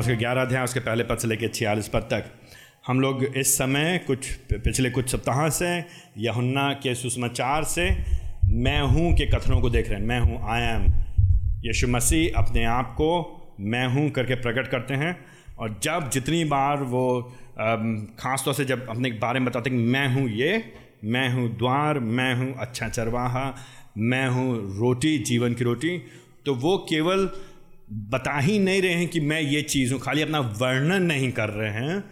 उसके ग्यारह अध्याय, उसके पहले पद से लेकर छियालीस पद तक। हम लोग इस समय कुछ, पिछले कुछ सप्ताह से, यहुन्ना के सुसमाचार से, मैं हूँ के कथनों को देख रहे हैं। मैं हूँ आई एम यीशु मसीह, अपने आप को मैं हूँ करके प्रकट करते हैं। और जब जितनी बार वो ख़ास तौर से जब अपने बारे में बताते हैं मैं हूँ ये, मैं हूँ द्वार, मैं हूँ अच्छा चरवाहा, मैं हूँ रोटी, जीवन की रोटी तो वो केवल बता ही नहीं रहे हैं कि मैं ये चीज़ हूँ। खाली अपना वर्णन नहीं कर रहे हैं,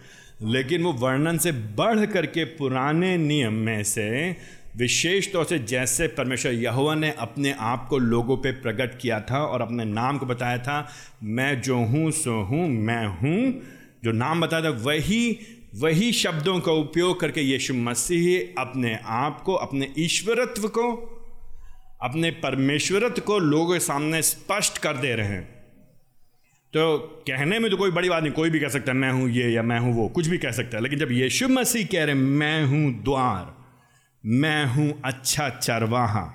लेकिन वो वर्णन से बढ़ करके पुराने नियम में से, विशेष तौर से जैसे परमेश्वर यहोवा ने अपने आप को लोगों पे प्रकट किया था और अपने नाम को बताया था, मैं जो हूँ, सो हूँ, मैं हूँ, जो नाम बताया था, वही वही शब्दों का उपयोग करके यीशु मसीह अपने आप को, अपने ईश्वरत्व को, अपने परमेश्वरत्व को लोगों के सामने स्पष्ट कर दे रहे हैं। तो कहने में तो कोई बड़ी बात नहीं, कोई भी कह सकता है, मैं हूँ ये या मैं हूँ वो, कुछ भी कह सकता है। लेकिन जब यीशु मसीह कह रहे मैं हूँ द्वार, मैं हूँ अच्छा चरवाहा,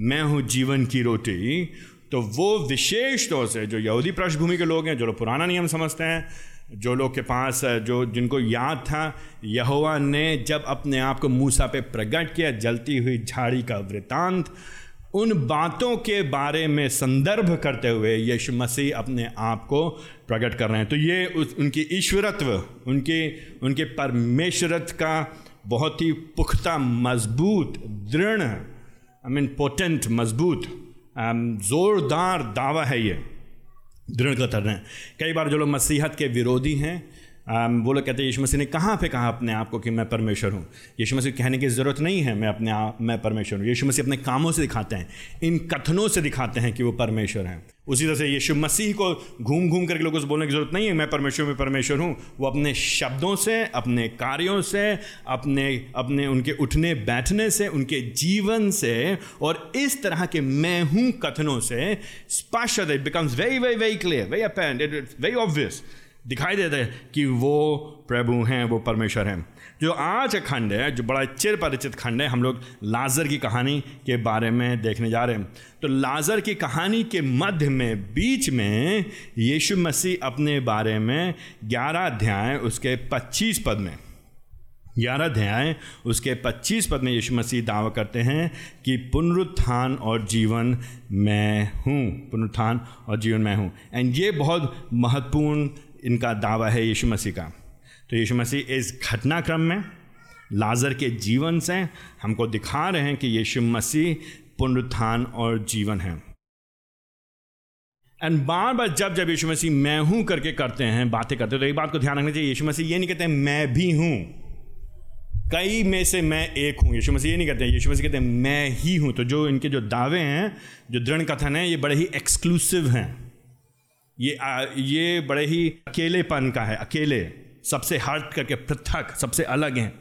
मैं हूँ जीवन की रोटी तो वो विशेष तौर से जो यहूदी पृष्ठभूमि के लोग हैं, जो लोग पुराना नियम समझते हैं, जो लोग के पास, जो, जिनको याद था, यहोवा ने जब अपने आप को मूसा पे प्रकट किया, जलती हुई झाड़ी का वृतांत उन बातों के बारे में संदर्भ करते हुए यीशु मसीह अपने आप को प्रकट कर रहे हैं। तो ये उस, उनकी ईश्वरत्व, उनके उनके परमेश्वरत्व का बहुत ही पुख्ता, मज़बूत, दृढ़ आई मीन पोटेंट मज़बूत ज़ोरदार दावा है ये। दृढ़ कतर है। कई बार जो लोग मसीहत के विरोधी हैं वो लोग कहते हैं, यीशु मसीह ने कहाँ पे कहा अपने आप को कि मैं परमेश्वर हूँ? यीशु मसीह कहने की ज़रूरत नहीं है, मैं अपने आप, मैं परमेश्वर हूँ। यीशु मसीह अपने कामों से दिखाते हैं, इन कथनों से दिखाते हैं कि वो परमेश्वर हैं। उसी तरह से यीशु मसीह को घूम घूम करके लोगों से बोलने की ज़रूरत नहीं है, मैं परमेश्वर में परमेश्वर हूँ। वो अपने शब्दों से, अपने कार्यों से, अपने अपने उनके उठने बैठने से, उनके जीवन से और इस तरह के मैं हूँ कथनों से स्पष्ट it becomes very very very clear very apparent it very obvious दिखाई देता है कि वो प्रभु हैं, वो परमेश्वर हैं। जो आज खंड है, जो बड़ा चिर परिचित खंड है, हम लोग लाजर की कहानी के बारे में देखने जा रहे हैं। तो लाजर की कहानी के मध्य में, बीच में यीशु मसीह अपने बारे में ग्यारह अध्याय, उसके पच्चीस पद में, ग्यारह अध्याय, उसके पच्चीस पद में यीशु मसीह दावा करते हैं कि पुनरुत्थान और जीवन मैं हूँ, पुनरुत्थान और जीवन मैं हूँ। एंड ये बहुत महत्वपूर्ण इनका दावा है यीशु मसीह का। तो यीशु मसीह इस घटनाक्रम में लाजर के जीवन से हमको दिखा रहे हैं कि यीशु मसीह पुनरुत्थान और जीवन है। एंड बार बार जब जब यीशु मसीह मैं हूँ करके करते हैं, बातें करते हैं तो एक बात को ध्यान रखना चाहिए। यीशु मसीह ये नहीं कहते मैं भी हूँ। कई में से मैं एक हूँ। यीशु मसीह ये नहीं कहते यीशु मसीह कहते हैं, मैं ही हूँ। तो जो इनके जो दावे हैं, जो दृढ़ कथन है, ये बड़े ही एक्सक्लूसिव हैं। ये आ, ये बड़े ही अकेलेपन का है अकेले। सबसे हर्ट करके पृथक सबसे अलग हैं।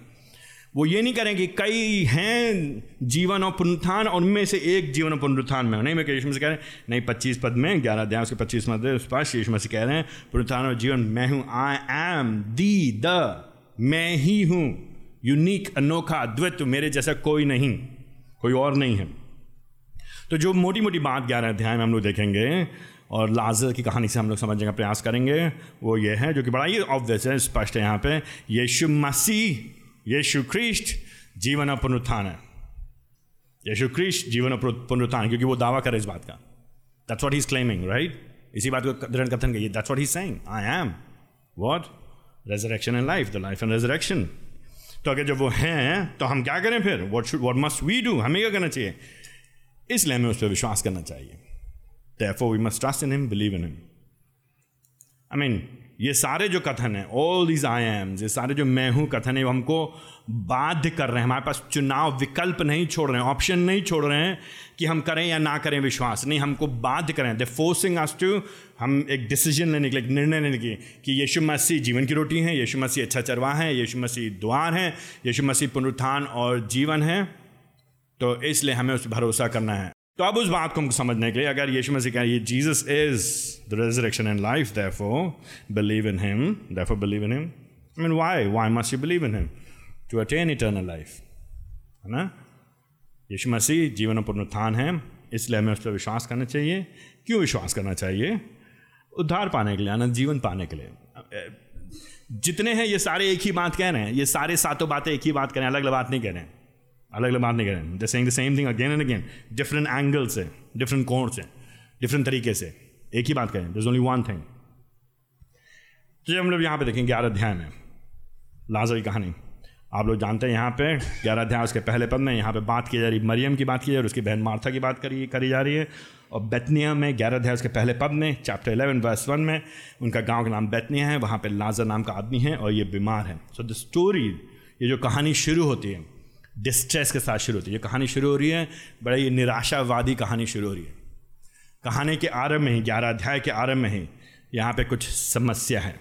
वो ये नहीं करें कि कई हैं जीवन और पुनरुत्थान और उनमें से एक जीवन और पुनरुत्थान में। नहीं मैं यीशु से कह रहे हैं नहीं पच्चीस पद में ग्यारह अध्याय उसके पच्चीस पद स्पष्ट यीशु से कह रहे हैं पुनरुत्थान और जीवन मैं हूँ आई एम दी द मैं ही हूँ। यूनिक अनोखा अद्वैत मेरे जैसा कोई नहीं कोई और नहीं है। तो जो मोटी मोटी बात ग्यारह अध्याय में हम लोग देखेंगे और लाजर की कहानी से हम लोग समझने का प्रयास करेंगे। वो ये है, जो कि बड़ा ही ऑब्वियस है, स्पष्ट है यहाँ पे। यीशु मसीह, यीशु ख्रिस्ट जीवन पुनरुत्थान है। यीशु ख्रिस्ट जीवन पुनरुत्थान, क्योंकि वो दावा करे इस बात का। That's what he is claiming right इसी बात को दृढ़ कथन कहिए that's what he saying I am what resurrection and life the life and resurrection तो अगर जब वो हैं तो हम क्या करें फिर? What should what must we do हमें क्या करना चाहिए? इसलिए हमें उस पर विश्वास करना चाहिए। Therefore, we must trust in Him, believe in Him. I mean, ये सारे जो कथन है ऑल दीज आई एम्स ये सारे जो मैं हूँ कथन है हमको बाध्य कर रहे हैं। हमारे पास चुनाव विकल्प नहीं छोड़ रहे हैं ऑप्शन नहीं छोड़ रहे हैं कि हम करें या ना करें विश्वास। नहीं हमको बाध्य करें दे फोर्सिंग अस टू हम एक डिसीज़न लेने के लिए निर्णय लेने के कि यीशु मसीह जीवन की रोटी है यीशु मसीह अच्छा चरवा है यीशु मसीह द्वार है यीशु मसीह पुनरुत्थान और जीवन है। तो इसलिए हमें उस भरोसा करना है। तो अब उस बात को हमको समझने के लिए, अगर यीशु मसीह कह ये Jesus is the resurrection and life therefore believe in him therefore believe in him I mean why why must you believe in him to attain eternal life है ना? यीशु मसीह जीवन पुनरुत्थान है, इसलिए हमें उस पर विश्वास करना चाहिए। क्यों विश्वास करना चाहिए? उद्धार पाने के लिए, आनंद जीवन पाने के लिए। जितने हैं, ये सारे एक ही बात कह रहे हैं, ये सारे सातों बातें एक ही बात कह रहे हैं अलग अलग बात नहीं कह रहे हैं। अलग अलग बात नहीं कह रहे हैं saying the same thing again and again different angle से डिफरेंट कोण से डिफरेंट तरीके से। एक ही बात कह रहे हैं ओनली वन थिंग तो हम लोग यहाँ पे देखें ग्यारह अध्याय में, लाजर की कहानी। आप लोग जानते हैं यहाँ पे ग्यारह अध्याय, उसके पहले पद में यहाँ पे बात की जा रही, मरियम की बात की जा रही है उसकी बहन मार्था की बात करी करी जा रही है। और बेतनिया में ग्यारह अध्याय, उसके पहले पद में चैप्टर इलेवन वर्स वन में, उनका गाँव का नाम बेतनिया है, वहाँ पे लाजर नाम का आदमी है, और ये बीमार है। सो द स्टोरी ये जो कहानी शुरू होती है डिस्ट्रेस के साथ शुरू होती है। ये कहानी शुरू हो रही है, बड़ा निराशावादी कहानी शुरू हो रही है। कहानी के आरंभ में ही, ग्यारह अध्याय के आरंभ में ही यहाँ पे कुछ समस्या है।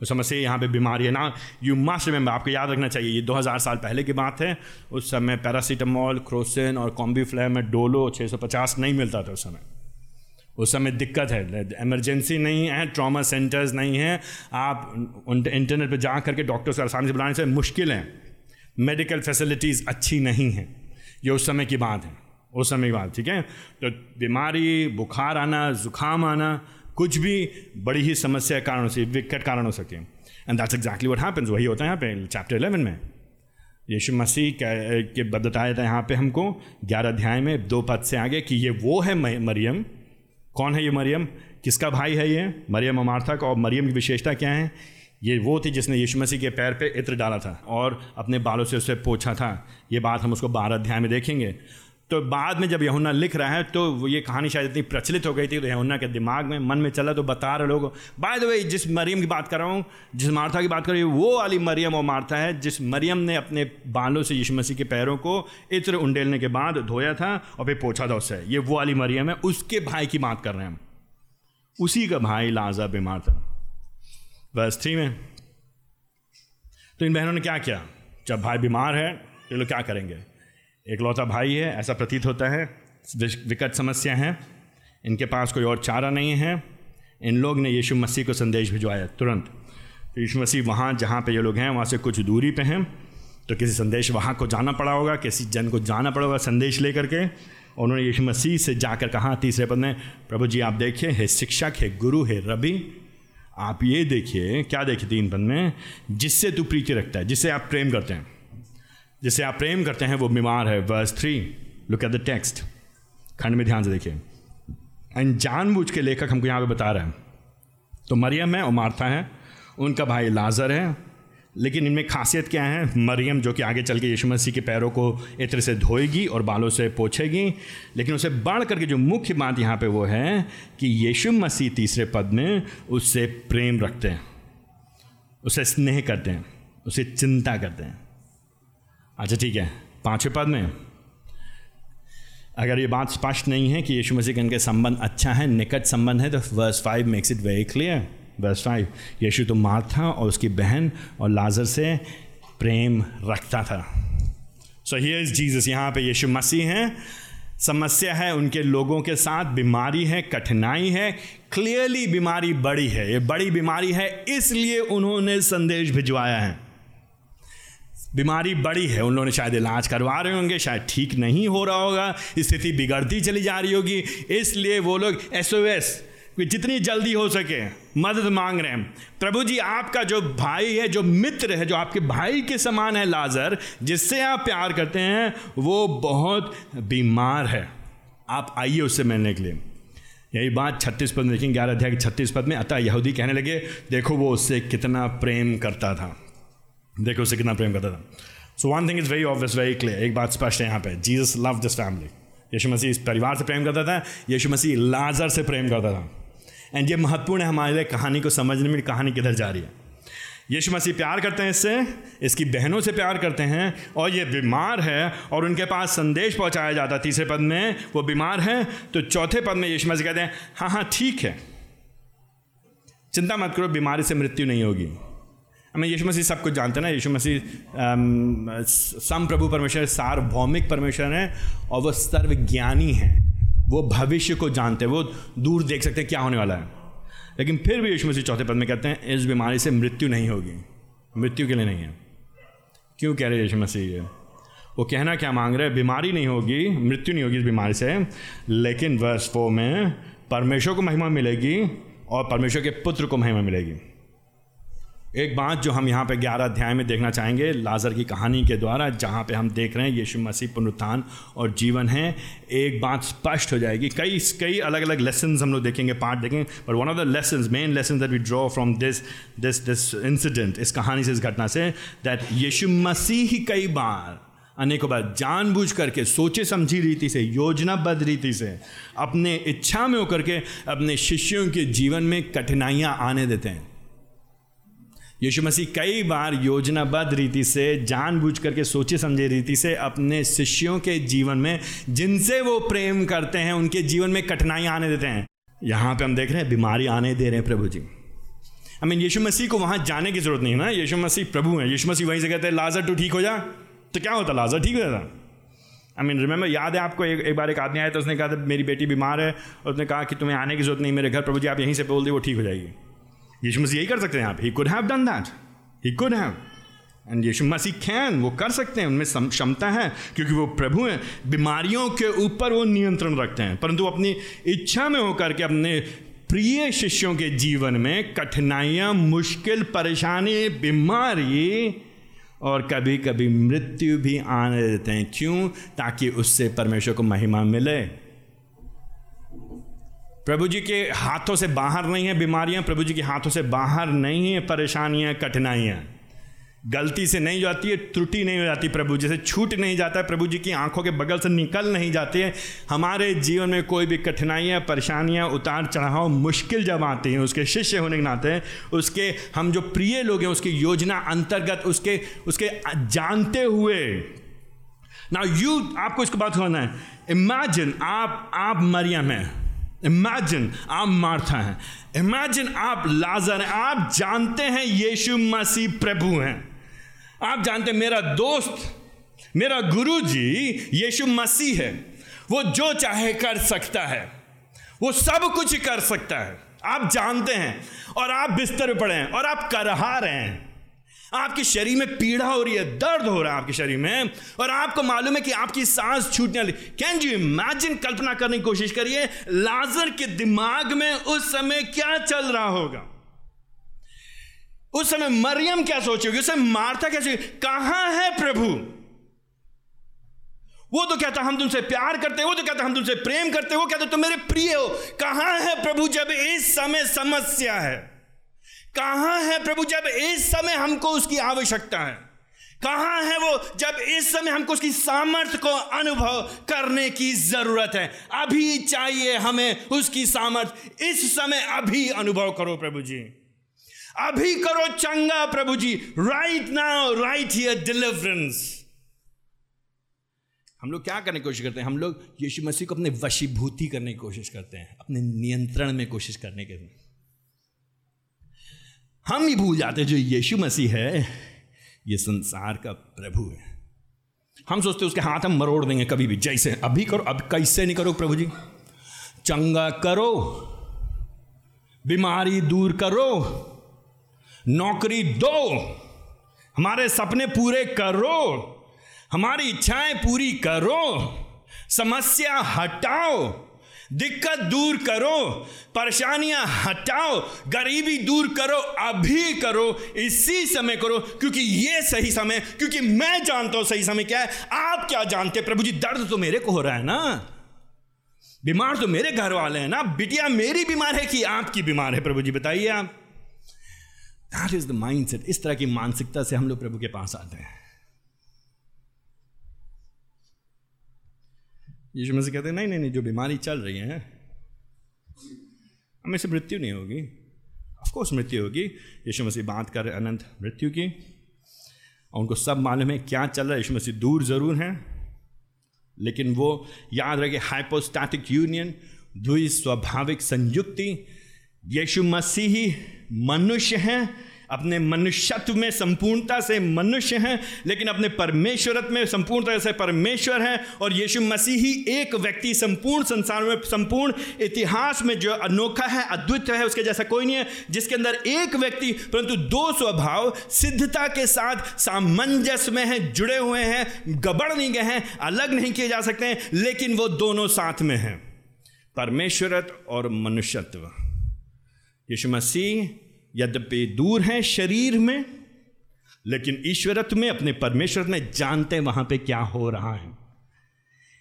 वो समस्या यहाँ पे बीमारी है। ना यू मस्ट रिमेंबर आपको याद रखना चाहिए, ये 2000 साल पहले की बात है। उस समय पैरासीटामोल क्रोसिन और कॉम्बी फ्लैम डोलो 650 नहीं मिलता था उस समय। उस समय दिक्कत है इमरजेंसी नहीं है ट्रॉमा सेंटर्स नहीं है। आप इंटरनेट पर जा करके डॉक्टर्स को आसानी से बुलाने से मुश्किल है। मेडिकल फैसिलिटीज़ अच्छी नहीं हैं। ये उस समय की बात है, उस समय की बात, ठीक है? तो बीमारी, बुखार आना, जुकाम आना, कुछ भी बड़ी ही समस्या कारण सकती विकट कारण हो। सके and that's exactly what happens वही होता है यहाँ पे चैप्टर इलेवन में। यीशु मसीह के बताया था यहाँ पे हमको, ग्यारह अध्याय में, दो पद से आगे कि ये वो है मरियम। कौन है ये मरियम? किसका भाई है ये? मरियम अमार्था का और मरियम की विशेषता क्या है? ये वो थी जिसने यीशु मसीह के पैर पे इत्र डाला था और अपने बालों से उसे पोछा था। ये बात हम उसको बारह अध्याय में देखेंगे। तो बाद में जब यहुन्ना लिख रहा है तो ये कहानी शायद इतनी प्रचलित हो गई थी तो यहुन्ना के दिमाग में, मन में चला तो बता रहे लोग बाय द वे जिस मरियम की बात कर रहा हूँ, जिस मार्था की बात कर रही हूँ, वो वाली मरियम और मार्था है, जिस मरियम ने अपने बालों से यीशु मसीह के पैरों को इत्र उंडेलने के बाद धोया था और फिर पोछा था उससे ये वो वाली मरियम है, उसके भाई की बात कर रहे हैं हम। उसी का भाई लाजा बीमार था। बस थ्री में तो इन बहनों ने क्या किया? जब भाई बीमार है ये लोग क्या करेंगे? एक लौता भाई है, ऐसा प्रतीत होता है विकट समस्या है, इनके पास कोई और चारा नहीं है, इन लोग ने यीशु मसीह को संदेश भिजवाया तुरंत। तो यीशु मसीह वहाँ, जहाँ पे ये लोग हैं, वहाँ से कुछ दूरी पे हैं तो किसी संदेश वहाँ को जाना पड़ा होगा, किसी जन को जाना पड़ा होगा संदेश लेकर के उन्होंने यीशु मसीह से जाकर कहा, तीसरे पद में, प्रभु जी आप देखिए, हे शिक्षक, है गुरु, है रबी आप ये देखिए, क्या देखिए तीन पद में? जिससे तू प्रीति रखता है, जिससे आप प्रेम करते हैं। जिसे आप प्रेम करते हैं, वो बीमार है। Verse three look at the text खंड में ध्यान से देखिए। एंड जानबूझ के लेखक हमको यहाँ पे बता रहे हैं। तो मरियम है और मार्था है, उनका भाई लाजर है लेकिन इनमें खासियत क्या है? मरियम, जो कि आगे चल के यीशु मसीह के पैरों को इत्र से धोएगी और बालों से पोछेगी। लेकिन उसे बढ़ करके जो मुख्य बात यहाँ पे वो है कि यीशु मसीह तीसरे पद में उससे प्रेम रखते हैं, उसे स्नेह करते हैं, उसे चिंता करते हैं। अच्छा ठीक है, पाँचवें पद में, अगर ये बात स्पष्ट नहीं है कि यीशु मसीह के इनके संबंध अच्छा है, निकट संबंध है तो verse five makes it very clear verse five Yeshu तो मार्था और उसकी बहन और लाजर से प्रेम रखता था। सो हियर इज़ जीसस यहाँ पे यीशु मसीह हैं। समस्या है, उनके लोगों के साथ बीमारी है, कठिनाई है क्लियरली बीमारी बड़ी है। ये बड़ी बीमारी है, इसलिए उन्होंने संदेश भिजवाया है। बीमारी बड़ी है उन लोगों ने शायद इलाज करवा रहे होंगे, शायद ठीक नहीं हो रहा होगा, स्थिति बिगड़ती चली जा रही होगी, इसलिए वो लोग एस ओ एस जितनी जल्दी हो सके मदद मांग रहे हैं। प्रभु जी, आपका जो भाई है, जो मित्र है, जो आपके भाई के समान है लाजर, जिससे आप प्यार करते हैं, वो बहुत बीमार है। आप आइए उससे मिलने के लिए। यही बात छत्तीस पद में देखेंगे ग्यारह अध्याय के छत्तीस पद में। अतः यहूदी कहने लगे, देखो वो उससे कितना प्रेम करता था। देखो उससे कितना प्रेम करता था। So one thing is very obvious very clear एक बात स्पष्ट है यहाँ पे। Jesus love this family Yeshu Masih इस परिवार से प्रेम करता था, यीशु मसीह लाजर से प्रेम करता था। एंड ये महत्वपूर्ण है हमारे लिए कहानी को समझने में, कहानी किधर जा रही है। यीशु मसीह प्यार करते हैं इससे, इसकी बहनों से प्यार करते हैं, और ये बीमार है, और उनके पास संदेश पहुँचाया जाता है तीसरे पद में, वो बीमार है तो चौथे पद में यीशु मसीह कहते हैं हाँ हाँ ठीक है। चिंता मत करो, बीमारी से मृत्यु नहीं होगी। हमें यीशु मसीह सब कुछ जानते हैं ना, यीशु मसीह सम प्रभु परमेश्वर, सार्वभौमिक परमेश्वर है, और वो सर्वज्ञानी है। वो भविष्य को जानते हैं, वो दूर देख सकते हैं क्या होने वाला है। लेकिन फिर भी यीशु मसीह चौथे पद में कहते हैं, इस बीमारी से मृत्यु नहीं होगी, मृत्यु के लिए नहीं है। क्यों कह रहे यीशु मसीह ये? वो कहना क्या मांग रहे हैं, बीमारी नहीं होगी, मृत्यु नहीं होगी इस बीमारी से, लेकिन वर्ष फो में परमेश्वर को महिमा मिलेगी और परमेश्वर के पुत्र को महिमा मिलेगी। एक बात जो हम यहाँ पे ग्यारह अध्याय में देखना चाहेंगे, लाजर की कहानी के द्वारा, जहाँ पे हम देख रहे हैं यीशु मसीह पुनरुत्थान और जीवन है, एक बात स्पष्ट हो जाएगी। कई कई अलग अलग लेसन हम लोग देखेंगे पार्ट देखेंगे but one of the lesson main lesson that we draw from this this this incident इस कहानी से, इस घटना से दैट यीशु मसीह ही कई बार अनेकों बार जानबूझ करके, सोचे समझी रीति से, योजनाबद्ध रीति से, अपने इच्छा में होकर के, अपने शिष्यों के जीवन में कठिनाइयाँ आने देते हैं। यीशु मसीह कई बार योजनाबद्ध रीति से जानबूझ करके सोचे समझे रीति से अपने शिष्यों के जीवन में, जिनसे वो प्रेम करते हैं, उनके जीवन में कठिनाइयाँ आने देते हैं। यहाँ पे हम देख रहे हैं, बीमारी आने दे रहे हैं प्रभु जी। आई मीन यीशु मसीह को वहाँ जाने की ज़रूरत नहीं है ना? यीशु मसीह प्रभु है। यीशु मसीह वहीं से कहते हैं, लाजर टू ठीक हो जा? तो क्या होता? लाजर ठीक हो जाता? आई मीन रिमेंबर याद है आपको, एक एक बार एक आदमी आया तो उसने कहा था, मेरी बेटी बीमार है। और उसने कहा कि, तुम्हें आने की ज़रूरत नहीं, मेरे घर प्रभु जी, आप यहीं से बोल दिए वो ठीक हो जाएगी। यीशु मसीह यही कर सकते हैं आप। He could have done that he could have and Yeshu Masih can वो कर सकते हैं, उनमें क्षमता है, क्योंकि वो प्रभु हैं। बीमारियों के ऊपर वो नियंत्रण रखते हैं। परंतु अपनी इच्छा में होकर के अपने प्रिय शिष्यों के जीवन में कठिनाइयाँ, मुश्किल, परेशानी, बीमारी और कभी कभी मृत्यु भी आने देते हैं। क्यों? ताकि उससे परमेश्वर को महिमा मिले। प्रभु जी के हाथों से बाहर नहीं है बीमारियाँ, प्रभु जी के हाथों से बाहर नहीं है परेशानियाँ, कठिनाइयाँ। गलती से नहीं जाती है, त्रुटि नहीं हो जाती प्रभु जी से, छूट नहीं जाता है, प्रभु जी की आँखों के बगल से निकल नहीं जाती है। हमारे जीवन में कोई भी कठिनाइयाँ, परेशानियाँ, उतार चढ़ाव मुश्किल जब आती हैं, उसके शिष्य होने के नाते, उसके हम जो प्रिय लोग हैं, उसकी योजना अंतर्गत, उसके उसके जानते हुए। ना यू आपको इसको बात होना है। इमेजिन आप आप मरियम हैं। इमेजिन आप मार्था हैं। इमेजिन आप लाजर हैं। आप जानते हैं यीशु मसीह प्रभु हैं। आप जानते हैं मेरा दोस्त, मेरा गुरु जी यीशु मसीह है। वो जो चाहे कर सकता है। वो सब कुछ कर सकता है। आप जानते हैं और आप बिस्तर पड़े हैं और आप करहा रहे हैं। आपके शरीर में पीड़ा हो रही है, दर्द हो रहा है आपके शरीर में, और आपको मालूम है कि आपकी सांस छूटने वाली। कैन यू इमेजिन कल्पना करने की कोशिश करिए, लाजर के दिमाग में उस समय क्या चल रहा होगा? उस समय मरियम क्या सोचेगी? उस समय क्या सोचेगी? कहाँ है प्रभु? वो तो कहता, हम तुमसे प्यार करते वो तो कहता, हम तुमसे प्रेम करते वो कहते, तुम मेरे प्रिय हो। कहाँ है प्रभु जब इस समय समस्या है? कहाँ है प्रभु जब इस समय हमको उसकी आवश्यकता है? कहाँ है वो जब इस समय हमको उसकी सामर्थ्य को अनुभव करने की ज़रूरत है? अभी चाहिए हमें उसकी सामर्थ्य। इस समय अभी अनुभव करो प्रभु जी। अभी करो चंगा प्रभु जी। Right now right here deliverance हम लोग क्या करने की कोशिश करते हैं? हम लोग यीशु मसीह को अपने वशीभूति करने की कोशिश करते हैं। अपने नियंत्रण में कोशिश करने के। हम ही भूल जाते जो यीशु मसीह है। ये संसार का प्रभु है। हम सोचते उसके हाथ हम मरोड़ देंगे कभी भी। जैसे अभी करो, अब कैसे नहीं करो प्रभु जी? चंगा करो, बीमारी दूर करो, नौकरी दो, हमारे सपने पूरे करो, हमारी इच्छाएँ पूरी करो, समस्या हटाओ दिक्कत दूर करो, परेशानियाँ हटाओ, गरीबी दूर करो, अभी करो, इसी समय करो, क्योंकि ये सही समय, क्योंकि मैं जानता हूँ सही समय क्या है। आप क्या जानते प्रभु जी, दर्द तो मेरे को हो रहा है ना? बीमार तो मेरे घर वाले हैं ना? बिटिया मेरी बीमार है कि आपकी बीमार है? प्रभु जी, बताइए आप। That is the mind set इस तरह की मानसिकता से हम लोग प्रभु के पास आते हैं। यीशु मसीह कहते हैं, नहीं नहीं नहीं, जो बीमारी चल रही है, हमें से मृत्यु नहीं होगी। ऑफकोर्स मृत्यु होगी। यीशु मसीह बात कर रहे अनंत मृत्यु की। और उनको सब मालूम है क्या चल रहा है। यीशु मसीह दूर ज़रूर हैं। लेकिन वो याद रखे हाइपोस्टैटिक यूनियन द्वि स्वाभाविक संयुक्ति। यीशु मसीह मनुष्य हैं अपने मनुष्यत्व में संपूर्णता से मनुष्य हैं, लेकिन अपने परमेश्वरत्व में संपूर्णता से परमेश्वर हैं, और यीशु मसीह ही एक व्यक्ति संपूर्ण संसार में, संपूर्ण इतिहास में जो अनोखा है, अद्वितीय है, उसके जैसा कोई नहीं है, जिसके अंदर एक व्यक्ति, परंतु दो स्वभाव सिद्धता के साथ सामंजस्य में है, जुड़े हुए हैं, गबड़ नहीं गए हैं, अलग नहीं किए जा सकते हैं, लेकिन वो दोनों साथ में हैं। परमेश्वरत्व और मनुष्यत्व। यीशु मसीह यद्यपि दूर हैं शरीर में, लेकिन ईश्वरत्व में, अपने परमेश्वर में जानते हैं वहाँ पे क्या हो रहा है।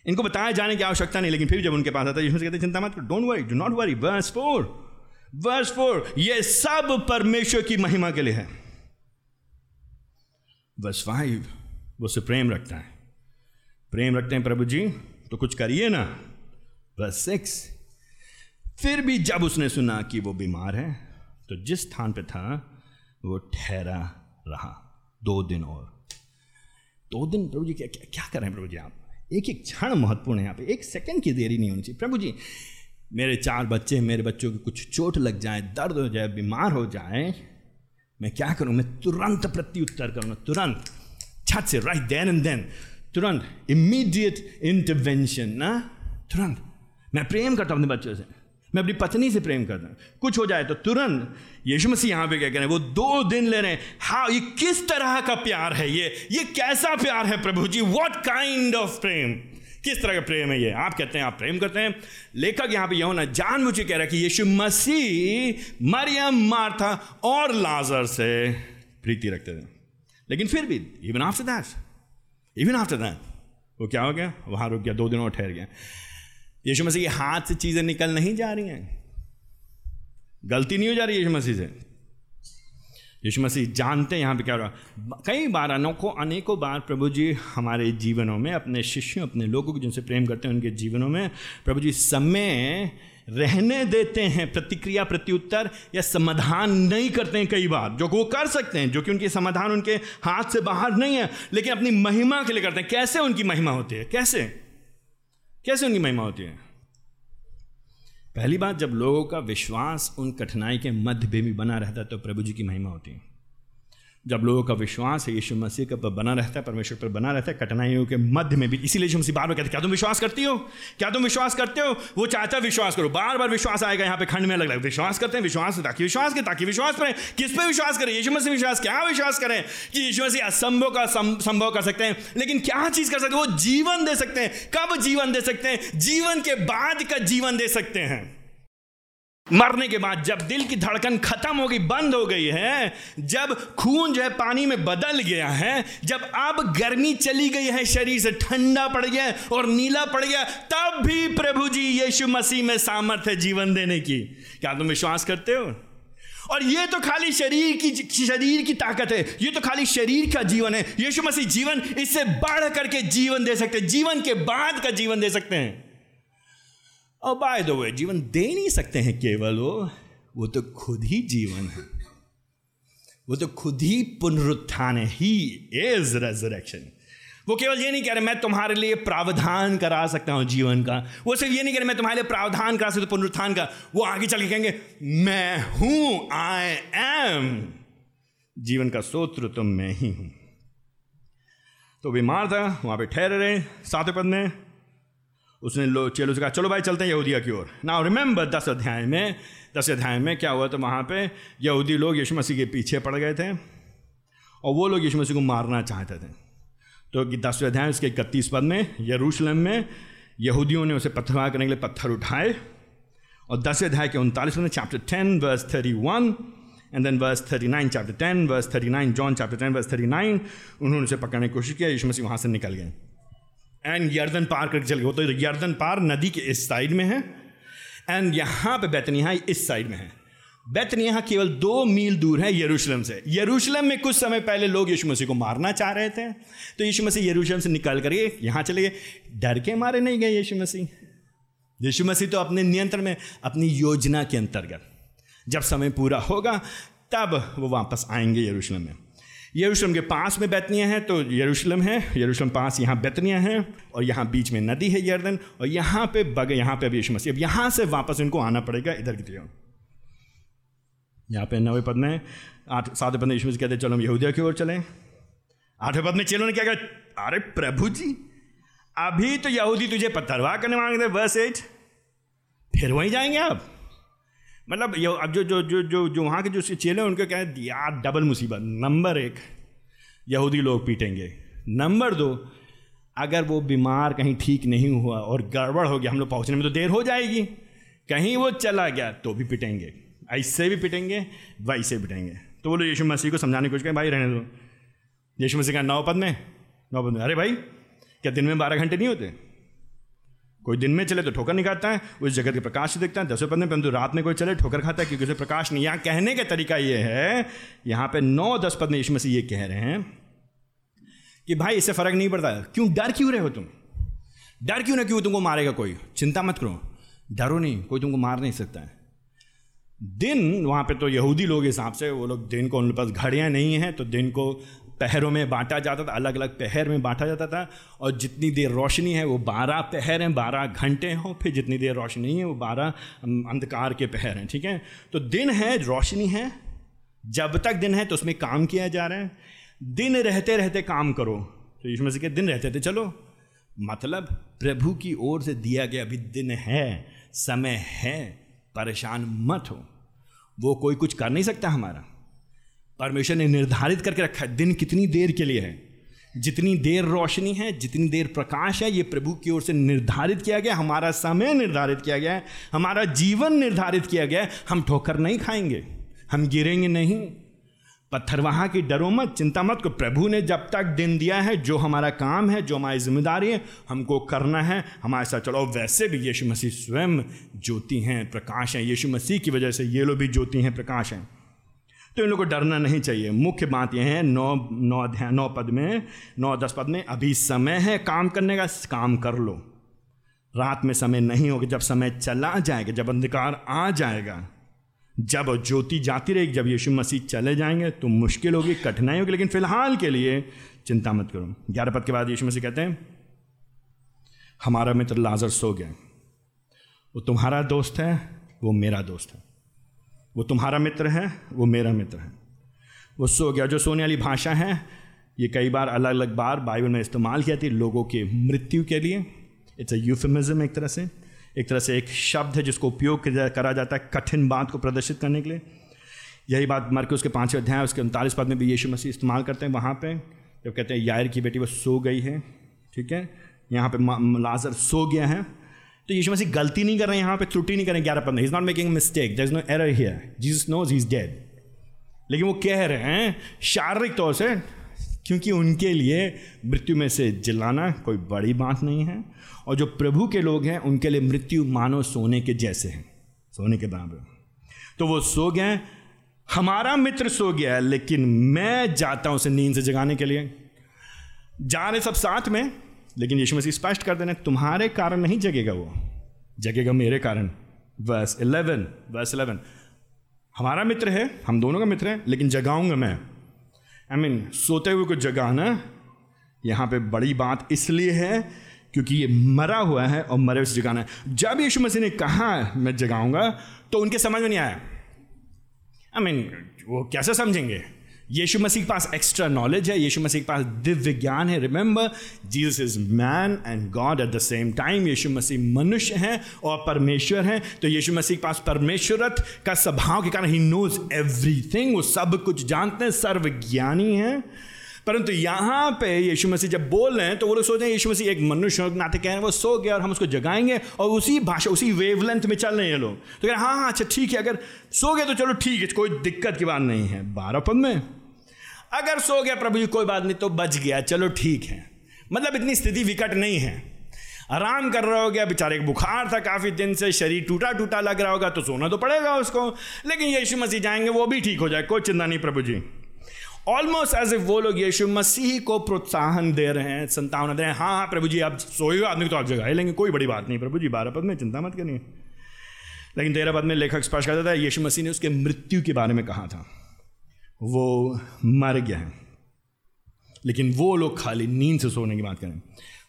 इनको बताया जाने की आवश्यकता नहीं, लेकिन फिर जब उनके पास आता है यीशु कहते चिंता मत don't worry do not worry verse four verse four ये सब परमेश्वर की महिमा के लिए है। वर्स फाइव वो से प्रेम रखता है। प्रेम रखते हैं प्रभु जी तो कुछ करिए ना। वर्स सिक्स फिर भी जब उसने सुना कि वो बीमार है तो जिस स्थान पे था वो ठहरा रहा। दो दिन और। दो दिन प्रभु जी क्या क्या, क्या कर रहे हैं प्रभु जी आप? एक एक क्षण महत्वपूर्ण है यहाँ पे। एक सेकंड की देरी नहीं होनी चाहिए। प्रभु जी मेरे चार बच्चे मेरे बच्चों को कुछ चोट लग जाए दर्द हो जाए बीमार हो जाए मैं क्या करूँ? मैं तुरंत प्रत्युत्तर करूँगा तुरंत। छत से राइट देन एंड देन तुरंत इमीडिएट इंटरवेंशन ना? तुरंत। मैं प्रेम करता हूँ अपने बच्चों से। मैं अपनी पत्नी से प्रेम करता हूँ। कुछ हो जाए तो तुरंत यीशु मसीह यहाँ पे क्या कह करें वो दो दिन ले रहे हैं। हाँ ये किस तरह का प्यार है ये? ये कैसा प्यार है प्रभु जी? वॉट काइंड ऑफ़ प्रेम? किस तरह का प्रेम है ये? आप कहते हैं, आप प्रेम करते हैं। लेखक यहाँ पे यह होना जान मुझे कह रहा है कि यीशु मसीह मरियम, मार्था और लाजर से प्रीति रखते थे। लेकिन फिर भी even after that even after that वो क्या हो गया? वहाँ रुक गया दो दिनों ठहर गया। यीशु मसीह के हाथ से चीज़ें निकल नहीं जा रही हैं। गलती नहीं हो जा रही यीशु मसीह से। यीशु मसीह जानते हैं यहाँ पे क्या हो रहा कई बार, अनोखों, अनेकों बार प्रभु जी हमारे जीवनों में, अपने शिष्यों, अपने लोगों को जिनसे प्रेम करते हैं, उनके जीवनों में प्रभु जी समय रहने देते हैं, प्रतिक्रिया, प्रत्युत्तर या समाधान नहीं करते हैं कई बार। जो वो कर सकते हैं, जो कि उनके समाधान उनके हाथ से बाहर नहीं है, लेकिन अपनी महिमा के लिए करते हैं। कैसे उनकी महिमा होती है? कैसे? कैसे उनकी महिमा होती है? पहली बात, जब लोगों का विश्वास उन कठिनाई के मध्य भी बना रहता है तो प्रभु जी की महिमा होती है। जब लोगों का विश्वास है, यीशु मसीह का पर बना रहता है, परमेश्वर पर बना रहता है, कठिनाइयों के मध्य में भी। इसीलिए यीशु मसीह बार बार कहते क्या तुम विश्वास करती हो? क्या तुम विश्वास करते हो? वो चाहता है विश्वास करो। बार बार विश्वास आएगा यहाँ पे खंड में अलग अलग विश्वास करते हैं, विश्वास ताकि विश्वास करें, ताकि विश्वास करें। किस पर विश्वास करें? यीशु मसीह विश्वास, क्या विश्वास करें? कि यीशु मसीह असंभव का संभव कर सकते हैं, लेकिन क्या चीज़ कर सकते हैं? वो जीवन दे सकते हैं। कब जीवन दे सकते हैं? जीवन के बाद का जीवन दे सकते हैं। मरने के बाद जब दिल की धड़कन खत्म हो गई, बंद हो गई है, जब खून जो है पानी में बदल गया है, जब अब गर्मी चली गई है, शरीर से ठंडा पड़ गया और नीला पड़ गया, तब भी प्रभु जी यीशु मसीह में सामर्थ्य जीवन देने की। क्या तुम विश्वास करते हो? और ये तो खाली शरीर की शरीर की ताकत है, ये तो खाली शरीर का जीवन है। यीशु मसीह जीवन इससे बढ़ करके जीवन दे सकते जीवन के बाद का जीवन दे सकते हैं। और बाय द वे जीवन दे नहीं सकते हैं केवल वो वो तो खुद ही जीवन है। वो तो खुद ही पुनरुत्थान है। इज़ रेजरेक्शन वो केवल ये नहीं कह रहे, मैं तुम्हारे लिए प्रावधान करा सकता हूँ जीवन का। वो सिर्फ़ ये नहीं कह रहे, मैं तुम्हारे लिए प्रावधान करा सकता हूँ पुनरुत्थान का। वो आगे चल के कहेंगे, मैं हूँ आई एम जीवन का सोत्र तो मैं ही हूँ। तो बीमार था, वहाँ पे ठहरे रहे, सातवें पद में। उसने लो, चेलो से कहा, चलो भाई, चलते हैं यहूदिया की ओर. ना रिमेंबर दस अध्याय में, दस अध्याय में क्या हुआ तो वहाँ पे? यहूदी लोग यीशु मसीह के पीछे पड़ गए थे, और वो लोग यीशु मसीह को मारना चाहते थे। तो दसवें अध्याय, उसके इकतीस पद में, यरूशलेम में यहूदियों ने उसे पत्थरवाह करने के लिए पत्थर उठाए, और दसवें अध्याय के उनतालीस में chapter ten verse thirty one and then verse thirty nine chapter ten verse thirty nine John chapter ten verse thirty nine उन्होंने उसे पकड़ने की कोशिश किया यीशु मसीह वहाँ से निकल गए। एंड यर्दन पार करके चल गए तो यर्दन पार नदी के इस साइड में है। एंड यहाँ पे बैतनिया इस साइड में है। बैतनिया केवल दो मील दूर है यरूशलेम से। यरूशलेम में कुछ समय पहले लोग यीशु मसीह को मारना चाह रहे थे। तो यीशु मसीह यरूशलेम से निकल कर यहाँ चले गए। डर के मारे नहीं गए यीशु मसीह। यीशु मसीह तो अपने नियंत्रण में, अपनी योजना के अंतर्गत जब समय पूरा होगा, तब वो वापस आएँगे यरूशलेम में। यरूशलेम के पास में बैतनिया है तो यरूशलेम है, यरूशलेम पास यहाँ बैतनिया है, और यहाँ बीच में नदी है यर्दन, और यहाँ पे बग, यहाँ पे अभी यीशु मसीह। अब यहाँ से वापस इनको आना पड़ेगा इधर की तरफ़। यहाँ पे नवे पद में आठ, सातवें पद में यीशु मसीह कहते चलो हम यहूदिया की ओर चलें। आठवें पद में चलो ने क्या कहा? अरे प्रभु जी, अभी तो यहूदी तुझे पत्थरवा करने मांगे थे बस एट फिर वहीं जाएँगे आप? मतलब ये अब जो जो जो जो जो वहाँ के जो चेले उनके क्या है यार डबल मुसीबत। नंबर एक, यहूदी लोग पीटेंगे। नंबर दो, अगर वो बीमार कहीं ठीक नहीं हुआ और गड़बड़ हो गया, हम लोग पहुँचने में तो देर हो जाएगी। कहीं वो चला गया तो भी पिटेंगे। ऐसे भी पिटेंगे, वैसे पिटेंगे। तो बोलो, यीशु मसीह को समझाने की कोशिश करें, भाई, रहने दो। यीशु मसीह का नौपद में नौपद में, अरे भाई, क्या दिन में बारह घंटे नहीं होते? कोई दिन में चले तो ठोकर नहीं खाता है, उस जगत के प्रकाश से देखता है दसवें पद में परंतु रात में कोई चले, ठोकर खाता है, क्योंकि उसे प्रकाश नहीं। यहाँ कहने का तरीका ये है, यहाँ पे नौ, दस पद में यीशु मसीह ये कह रहे हैं कि भाई, इससे फ़र्क नहीं पड़ता। क्यों? डर क्यों रहे हो तुम? डर क्यों ना क्यों तुमको मारेगा कोई? चिंता मत करो। डरो नहीं, कोई तुमको मार नहीं सकता है। दिन, वहाँ पे तो यहूदी लोग हिसाब से, वो लोग दिन को उनके पास घड़ियाँ नहीं हैं तो दिन को पहरों में बांटा जाता था अलग अलग पहर में बांटा जाता था और जितनी देर रोशनी है वो बारह पहर हैं, बारह घंटे हों, फिर जितनी देर रोशनी है वो बारह अंधकार के पहर हैं, ठीक है? तो दिन है, रोशनी है, जब तक दिन है तो उसमें काम किया जा रहा है। दिन रहते रहते काम करो तो इसमें से दिन रहते थे, चलो। मतलब प्रभु की ओर से दिया गया अभी दिन है, समय है, परेशान मत हो। वो कोई कुछ कर नहीं सकता हमारा। परमेश्वर ने निर्धारित करके रखा है, दिन कितनी देर के लिए है? जितनी देर रोशनी है, जितनी देर प्रकाश है, ये प्रभु की ओर से निर्धारित किया गया, हमारा समय निर्धारित किया गया है, हमारा जीवन निर्धारित किया गया है। हम ठोकर नहीं खाएँगे, हम गिरेंगे नहीं। पत्थरवाहा की डरो मत, चिंता मत को प्रभु ने जब तक दिन दिया है, जो हमारा काम है, जो हमारी ज़िम्मेदारी है, हमको करना है। हमारे साथ चलो, वैसे भी यीशु मसीह स्वयं ज्योति हैं, प्रकाश हैं। यीशु मसीह की वजह से ये लोग भी ज्योति हैं, प्रकाश हैं। तो इन लोग को डरना नहीं चाहिए। मुख्य बात यह है, नौ नौ अध्याय, नौ पद में, नौ दस पद में, अभी समय है, काम करने का, काम कर लो। रात में समय नहीं होगा, जब समय चला जाएगा, जब अंधकार आ जाएगा, जब ज्योति जाती रहेगी, जब यीशु मसीह चले जाएँगे तो मुश्किल होगी, कठिनाई होगी, लेकिन फ़िलहाल के लिए चिंता मत करो। ग्यारह पद के बाद यीशु मसीह कहते हैं, हमारा मित्र लाजर सो गया। वो तुम्हारा दोस्त है, वो मेरा दोस्त है। वो तुम्हारा मित्र है, वो मेरा मित्र है। वो सो गया, जो सोने वाली भाषा है, ये कई बार अलग अलग बार बाइबल में इस्तेमाल किया थी लोगों के मृत्यु के लिए। इट्स अ यूफिमिज्म एक तरह से। एक तरह से एक शब्द है जिसको उपयोग करा जाता है कठिन बात को प्रदर्शित करने के लिए। यही बात मर के उसके पाँचवें अध्याय उसके उनतालीस पद में भी यीशु मसीह इस्तेमाल करते हैं वहाँ पे। जब कहते हैं यायर की बेटी वो सो गई है, ठीक है? यहाँ पे लाजर सो गया है। तो यीशु मसीह गलती नहीं कर रहे हैं, यहाँ पे त्रुटि नहीं कर रहे ग्यारह पंद्रह। Is not making mistake there is no error here Jesus knows is dead लेकिन वो कह रहे हैं, शारीरिक तौर से, क्योंकि उनके लिए मृत्यु में से जिलाना कोई बड़ी बात नहीं है, और जो प्रभु के लोग हैं, उनके लिए मृत्यु मानो सोने के जैसे हैं, सोने के बराबर। तो वो सो गए, हमारा मित्र सो गया है लेकिन मैं जाता हूँ उसे नींद से जगाने के लिए। जा रहे सब साथ में लेकिन यीशु मसीह स्पष्ट कर देना तुम्हारे कारण नहीं जगेगा वो। जगेगा मेरे कारण। वर्स इलेवन वर्स इलेवन हमारा मित्र है हम दोनों का मित्र है लेकिन जगाऊँगा मैं। आई I मीन mean, सोते हुए को जगाना यहाँ पे बड़ी बात इसलिए है क्योंकि ये मरा हुआ है और मरे उसे जगाना है। जब यीशु मसीह ने कहा मैं जगाऊँगा तो उनके समझ में नहीं आया। आई मीन वो कैसे समझेंगे? यीशु मसीह के पास एक्स्ट्रा नॉलेज है, यीशु मसीह के पास दिव्य ज्ञान है। Remember Jesus is man and God at the same time Yeshu Masih मनुष्य हैं और परमेश्वर हैं। तो यीशु मसीह के पास परमेश्वरत का स्वभाव के कारण ही नोज़ एवरीथिंग वो सब कुछ जानते हैं, सर्वज्ञानी हैं। परंतु यहाँ पे यीशु मसीह जब बोल रहे हैं तो वो लोग सोच रहे हैं, यीशु मसीह एक मनुष्य नाते कह रहे हैं, वो सो गया और हम उसको जगाएँगे और उसी भाषा, उसी वेवलेंथ में चल रहे हैं लोग। तो कह रहे हैं हाँ हाँ अच्छा ठीक है, अगर सो गया तो चलो ठीक है, कोई दिक्कत की बात नहीं है। बारह पद में अगर सो गया प्रभु जी, कोई बात नहीं तो बच गया। चलो ठीक है। मतलब इतनी स्थिति विकट नहीं है। आराम कर रहा हो गया, बेचारे बुखार था काफ़ी दिन से, शरीर टूटा टूटा लग रहा होगा तो सोना तो पड़ेगा उसको। लेकिन यीशु मसीह जाएँगे, वो भी ठीक हो जाए, कोई चिंता नहीं प्रभु जी। ऑलमोस्ट एज ए वो लोग यीशु मसीह को प्रोत्साहन दे रहे हैं, संतावना दे रहे हैं। हाँ हाँ प्रभु जी, आप सोए आदमी तो आप जगह लेंगे, कोई बड़ी बात नहीं प्रभु जी, बारह पद में चिंता मत करिए। लेकिन तेरह पद में लेखक स्पष्ट करता था, यीशु मसीह ने उसके मृत्यु के बारे में कहा था। वो मर गया है। लेकिन वो लोग खाली नींद से सोने की बात करें।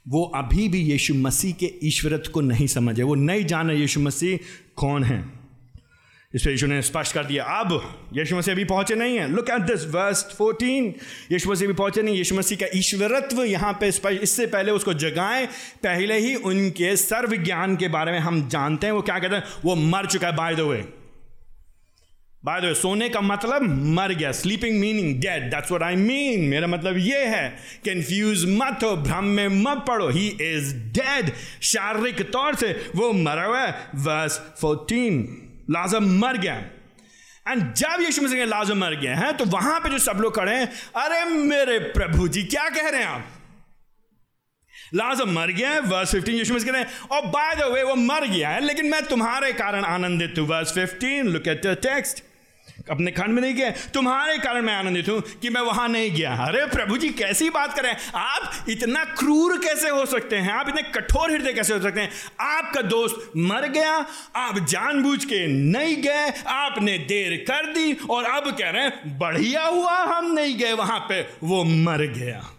वो अभी भी यीशु मसीह के ईश्वरत्व को नहीं समझे। वो नहीं जाने यीशु मसीह कौन है। इस पर यीशु ने स्पष्ट कर दिया, अब यीशु मसीह अभी पहुँचे नहीं है। Look at this verse 14 Yeshu Masih भी पहुँचे नहीं। यीशु मसीह का ईश्वरत्व यहाँ पे स्पष्ट इससे पहले उसको जगाएँ। पहले ही उनके सर्व ज्ञान के बारे में हम जानते हैं। वो क्या कहते हैं? वो मर चुका है by the way by the way, सोने का मतलब मर गया। Sleeping meaning dead that's what I mean मेरा मतलब ये है कंफ्यूज मत हो, भ्रम में मत पड़ो। ही इज़ डेड शारीरिक तौर से वो मरा हुआ है। वर्स 14 लाजर मर गया। एंड जब यीशु मसीह लाजर मर गए हैं तो वहाँ पे जो सब लोग खड़े हैं, अरे मेरे प्रभु जी, क्या कह रहे हैं आप? लाजम मर गया है वर्स 15 यीशु मसीह कहते हैं और बाय द वे वो मर गया है, लेकिन मैं तुम्हारे कारण आनंदित हूँ। Verse 15 look at the text अपने खंड में नहीं गया तुम्हारे कारण मैं आनंदित हूँ कि मैं वहाँ नहीं गया। अरे प्रभु जी, कैसी बात करें? आप इतना क्रूर कैसे हो सकते हैं? आप इतने कठोर हृदय कैसे हो सकते हैं? आपका दोस्त मर गया, आप जानबूझ के नहीं गए, आपने देर कर दी और अब कह रहे हैं, बढ़िया हुआ, हम नहीं गए, वहाँ पे वो मर गया।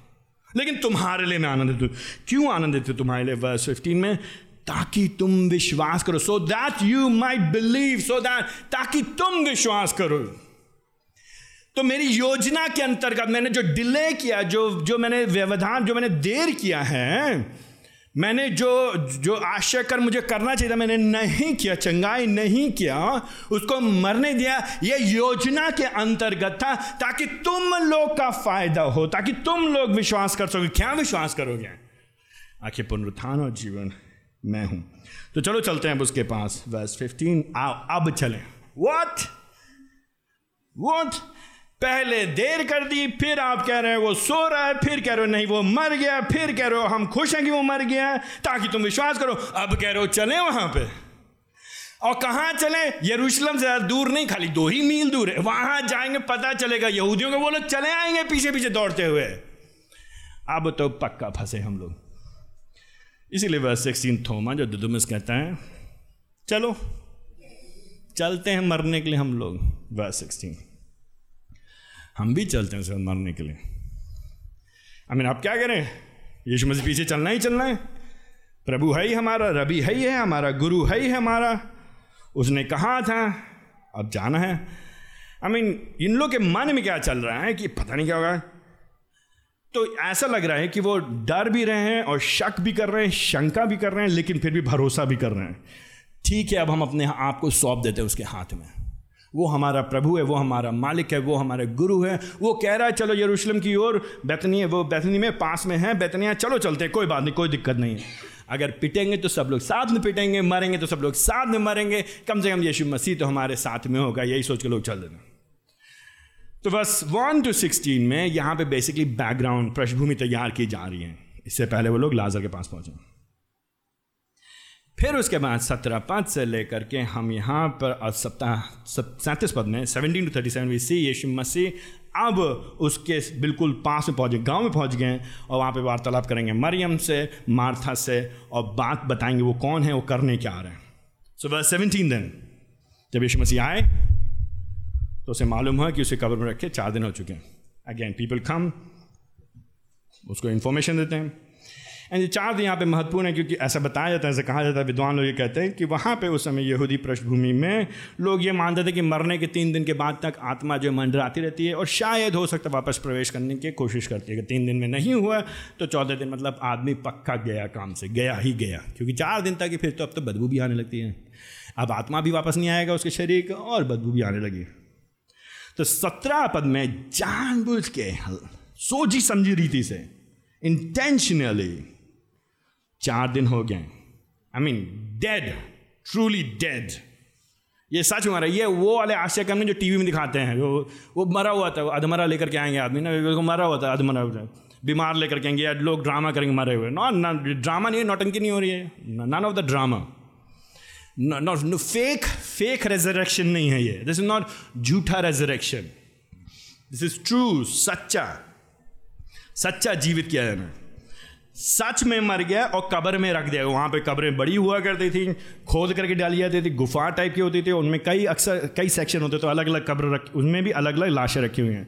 लेकिन तुम्हारे लिए मैं आनंदित हूँ। क्यों आनंदित हूँ तुम्हारे लिए? वर्स फिफ्टीन में ताकि तुम विश्वास करो। So that you might believe so that ताकि तुम विश्वास करो। तो मेरी योजना के अंतर्गत मैंने जो डिले किया, जो जो मैंने व्यवधान, जो मैंने देर किया है, मैंने जो जो आशय कर मुझे करना चाहिए था, मैंने नहीं किया, चंगाई नहीं किया, उसको मरने दिया, ये योजना के अंतर्गत था, ताकि तुम लोग का फ़ायदा हो, ताकि तुम लोग विश्वास कर सको। क्या विश्वास करोगे? आखिर पुनरुत्थान और जीवन। मैं हूँ। तो चलो चलते हैं अब उसके पास। वर्स 15 आओ, अब चलें। व्हाट व्हाट पहले देर कर दी, फिर आप कह रहे हो, वो सो रहा है। फिर कह रहे हो, नहीं, वो मर गया। फिर कह रहे हो, हम खुश हैं कि वो मर गया ताकि तुम विश्वास करो, अब कह रहे हो, चले वहाँ पे। और कहाँ चले? यरूशलेम से ज़्यादा दूर नहीं, खाली दो ही मील दूर है। वहाँ जाएँगे, पता चलेगा, यहूदियों के वो लोग चले आएँगे पीछे पीछे दौड़ते हुए। अब तो पक्का फंसे हम लोग। इसीलिए वर्स सिक्सटीन थोमा जो दुदुमस कहता है, चलो, चलते हैं मरने के लिए हम लोग वर्स सिक्सटीन हम भी चलते हैं सर मरने के लिए। आई मीन आप क्या करें? यीशु मसीह पीछे चलना ही चलना है। प्रभु है ही हमारा, रबी है ही है, हमारा गुरु है ही है हमारा। उसने कहा था, अब जाना है। आई मीन इन लोग के मन में क्या चल रहा है कि पता नहीं क्या होगा? तो ऐसा लग रहा है कि वो डर भी रहे हैं और शक भी कर रहे हैं, शंका भी कर रहे हैं, लेकिन फिर भी भरोसा भी कर रहे हैं। ठीक है, अब हम अपने आप को सौंप देते हैं उसके हाथ में। वो हमारा प्रभु है, वो हमारा मालिक है, वो हमारे गुरु है। वो कह रहा है, चलो यरूशलेम की ओर बैतनी है वो बैतनी में पास में है, बैतनिया, चलो चलते हैं, कोई बात नहीं, कोई दिक्कत नहीं है। अगर पिटेंगे तो सब लोग साथ में पिटेंगे, मरेंगे तो सब लोग साथ में मरेंगे। कम से कम यीशु मसीह तो हमारे साथ में होगा, यही सोच के लोग चल देना तो बस वन टू सिक्सटीन में यहाँ पे बेसिकली बैकग्राउंड पृष्ठभूमि तैयार की जा रही है। इससे पहले वो लोग लाजर के पास पहुँचे। फिर उसके बाद सत्रह पद से लेकर के हम यहाँ पर सप्ताह, सैंतीस पद में seventeen to thirty seven see Yeshu Masih अब उसके बिल्कुल पास में पहुँचे, गाँव में पहुँच गए और वहाँ पे वार्तालाप करेंगे। मरियम से, मार्था से और बात बताएँगे वो कौन है, वो करने क्या आ रहे हैं। सो बस सेवनटीन दिन जब यीशु मसीह आए तो उसे मालूम हुआ कि उसे कब्र में रखे चार दिन हो चुके हैं। अगेन पीपल कम उसको इन्फॉर्मेशन देते हैं। एंड ये चार दिन यहाँ पे महत्वपूर्ण है क्योंकि ऐसा बताया जाता है, ऐसा कहा जाता है, विद्वान लोग ये कहते हैं कि वहाँ पे उस समय यहूदी पृष्ठभूमि में लोग ये मानते थे कि मरने के तीन दिन के बाद तक आत्मा जो मंडराती रहती है और शायद हो सकता वापस प्रवेश करने की कोशिश करती है। अगर तीन दिन में नहीं हुआ तो चौदह दिन मतलब आदमी पक्का गया काम से, गया ही गया। क्योंकि चार दिन तक ही फिर तो अब तो बदबू भी आने लगती है। अब आत्मा भी वापस नहीं आएगा उसके शरीर का और बदबू भी आने लगी। तो सत्रह पद में जानबूझ के सोची समझी रीति से इंटेंशनली चार दिन हो गए। I mean dead truly dead ये सच मारा ये वो वाले आश्चर्य कर्म जो टीवी में दिखाते हैं, वो वो मरा हुआ था अधमरा लेकर के आएँगे आदमी ना वो मरा हुआ था, अधमरा हुआ बीमार लेकर के आएँगे लोग ड्रामा करेंगे, मरे हुए। नॉ ड्रामा नहीं है, नौटंकी नहीं हो रही है। None of the drama not no fake fake resurrection नहीं है ये. दिस इज़ नॉट झूठा रेजरेक्शन दिस इज़ ट्रू सच्चा. सच्चा जीवित किया जाना सच में मर गया और कब्र में रख दिया वहाँ पे कब्रें बड़ी हुआ करती थी, खोद करके डाली जाती थी, गुफा टाइप की होती थी उनमें कई अक्सर, कई सेक्शन होते तो अलग अलग कब्र रख, उनमें भी अलग अलग लाशें रखी हुई हैं.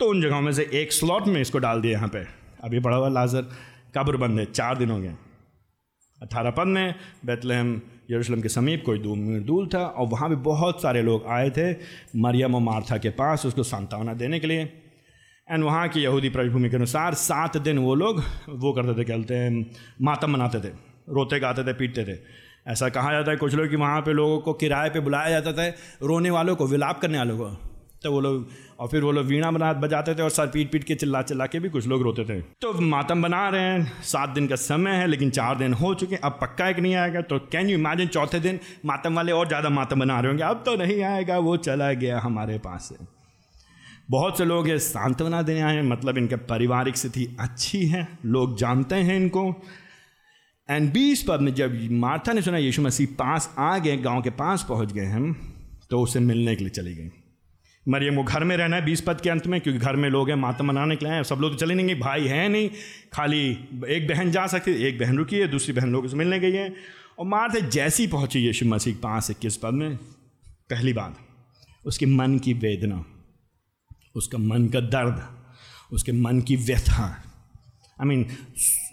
तो उन जगहों में से एक स्लॉट में इसको डाल दिया यहाँ पे. अभी बड़ा हुआ लाजर, कब्र बंद है, चार दिन हो गए. अठारह पद में बैतलहम यरूशलेम के समीप कोई दो मील दूर था और वहाँ भी बहुत सारे लोग आए थे मरियम और मार्था के पास उसको सांत्वना देने के लिए। एंड वहाँ की यहूदी पृष्ठभूमि के अनुसार सात दिन वो लोग वो करते थे कहते हैं, मातम मनाते थे, रोते गाते थे, पीटते थे। ऐसा कहा जाता है, कुछ लोग कि वहाँ पे लोगों को किराए पे बुलाया जाता था, रोने वालों को विलाप करने वालों को। तो वो लोग, और फिर वो लोग वीणा बना बजाते थे और सर पीट पीट के चिल्ला चिल्ला के भी कुछ लोग रोते थे। तो मातम बना रहे हैं, सात दिन का समय है, लेकिन चार दिन हो चुके हैं, अब पक्का एक नहीं आएगा। तो कैन यू इमेजिन चौथे दिन, मातम वाले और ज़्यादा मातम बना रहे होंगे, अब तो नहीं आएगा, वो चला गया हमारे पास से। बहुत से लोग ये सांत्वना देने आए हैं मतलब इनके पारिवारिक स्थिति अच्छी है, लोग जानते हैं इनको। एंड बीस पद में जब मार्था ने सुना यीशु मसीह पास आ गए, गाँव के पास पहुँच गए हम तो उसे मिलने के लिए चली गई। मरियम को घर में रहना है बीस पद के अंत में, क्योंकि घर में लोग हैं माता मनाने के लिए हैं। सब लोग तो चले नहीं गए भाई हैं नहीं। खाली एक बहन जा सकती एक बहन रुकी है, दूसरी बहन लोग से मिलने गई है। और मारते जैसी पहुँची यीशु मसीह पाँच इक्कीस पद में, पहली बात, उसके मन की वेदना, उसका मन का दर्द, उसके मन की व्यथा। आई मीन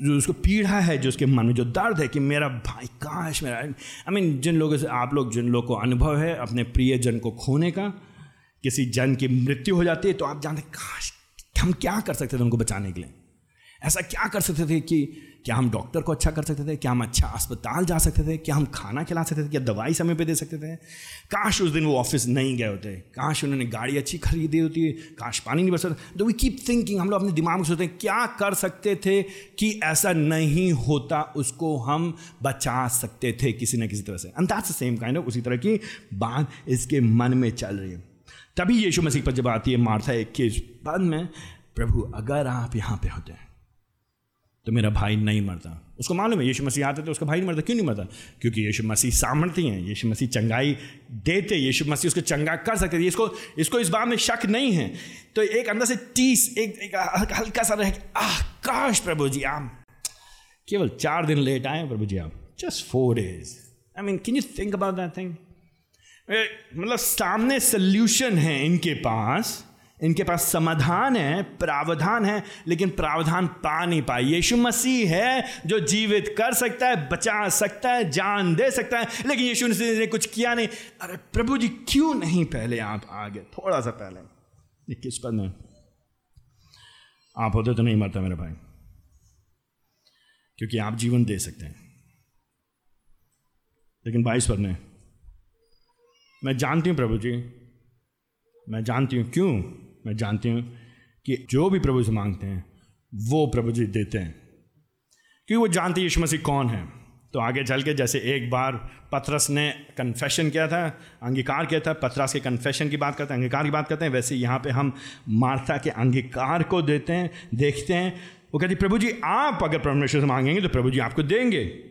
जो उसको पीड़ा है, जो उसके मन में जो दर्द है कि मेरा भाई, काश मेरा आई मीन जिन लोगों से आप लोग, जिन लोग को अनुभव है, अपने प्रियजन को खोने का किसी जन की मृत्यु हो जाती है तो आप जानते काश, हम क्या कर सकते थे उनको बचाने के लिए? ऐसा क्या कर सकते थे कि, क्या हम डॉक्टर को अच्छा कर सकते थे? क्या हम अच्छा अस्पताल जा सकते थे? क्या हम खाना खिला सकते थे? क्या दवाई समय पे दे सकते थे? काश उस दिन वो ऑफ़िस नहीं गए होते। काश उन्होंने गाड़ी अच्छी खरीदी होती, काश पानी नहीं बरसता तो वी कीप थिंकिंग हम लोग अपने दिमाग में सोचते हैं, क्या कर सकते थे कि ऐसा नहीं होता, उसको हम बचा सकते थे किसी न किसी तरह से? द सेम काइंड ऑफ़ उसी तरह की बात इसके मन में चल रही है। तभी यीशु मसीह पर जब आती है मार्था इक्कीस पद में प्रभु अगर आप यहाँ पे होते हैं तो मेरा भाई नहीं मरता। उसको मालूम है यीशु मसीह आते तो उसका भाई नहीं मरता क्यों नहीं मरता? क्योंकि यीशु मसीह सामर्थ्य हैं यीशु मसीह चंगाई देते यीशु मसीह उसको चंगा कर सकते थे। इसको इसको इस बात में शक नहीं है। तो एक अंदर से टीस एक, एक हल्का सा रहे काश प्रभु जी आप केवल चार दिन लेट आए प्रभु जी आप just four days. I mean can you think about that thing मतलब सामने सल्यूशन है इनके पास। इनके पास समाधान है, प्रावधान है, लेकिन प्रावधान पा नहीं पाए यीशु मसीह है जो जीवित कर सकता है, बचा सकता है, जान दे सकता है, लेकिन यीशु मसीह ने कुछ किया नहीं। अरे प्रभु जी, क्यों नहीं पहले आप आ गए थोड़ा सा पहले। किस पद में आप होते तो नहीं मरता मेरे भाई, क्योंकि आप जीवन दे सकते हैं। लेकिन बाईस पद में मैं जानती हूँ प्रभु जी। मैं जानती हूँ क्यों? मैं जानती हूँ कि जो भी प्रभु से मांगते हैं, वो प्रभु जी देते हैं। क्योंकि वो जानते यीशु मसीह कौन है। तो आगे चल के जैसे एक बार पथरस ने कन्फेशन किया था, अंगीकार किया था पथरस के कन्फेशन की बात करते हैं, अंगीकार की बात करते हैं, वैसे यहाँ पे हम मार्था के अंगीकार को देते हैं, देखते हैं। वो कहती, प्रभु जी, आप अगर परमेश्वर से मांगेंगे तो प्रभु जी आपको देंगे।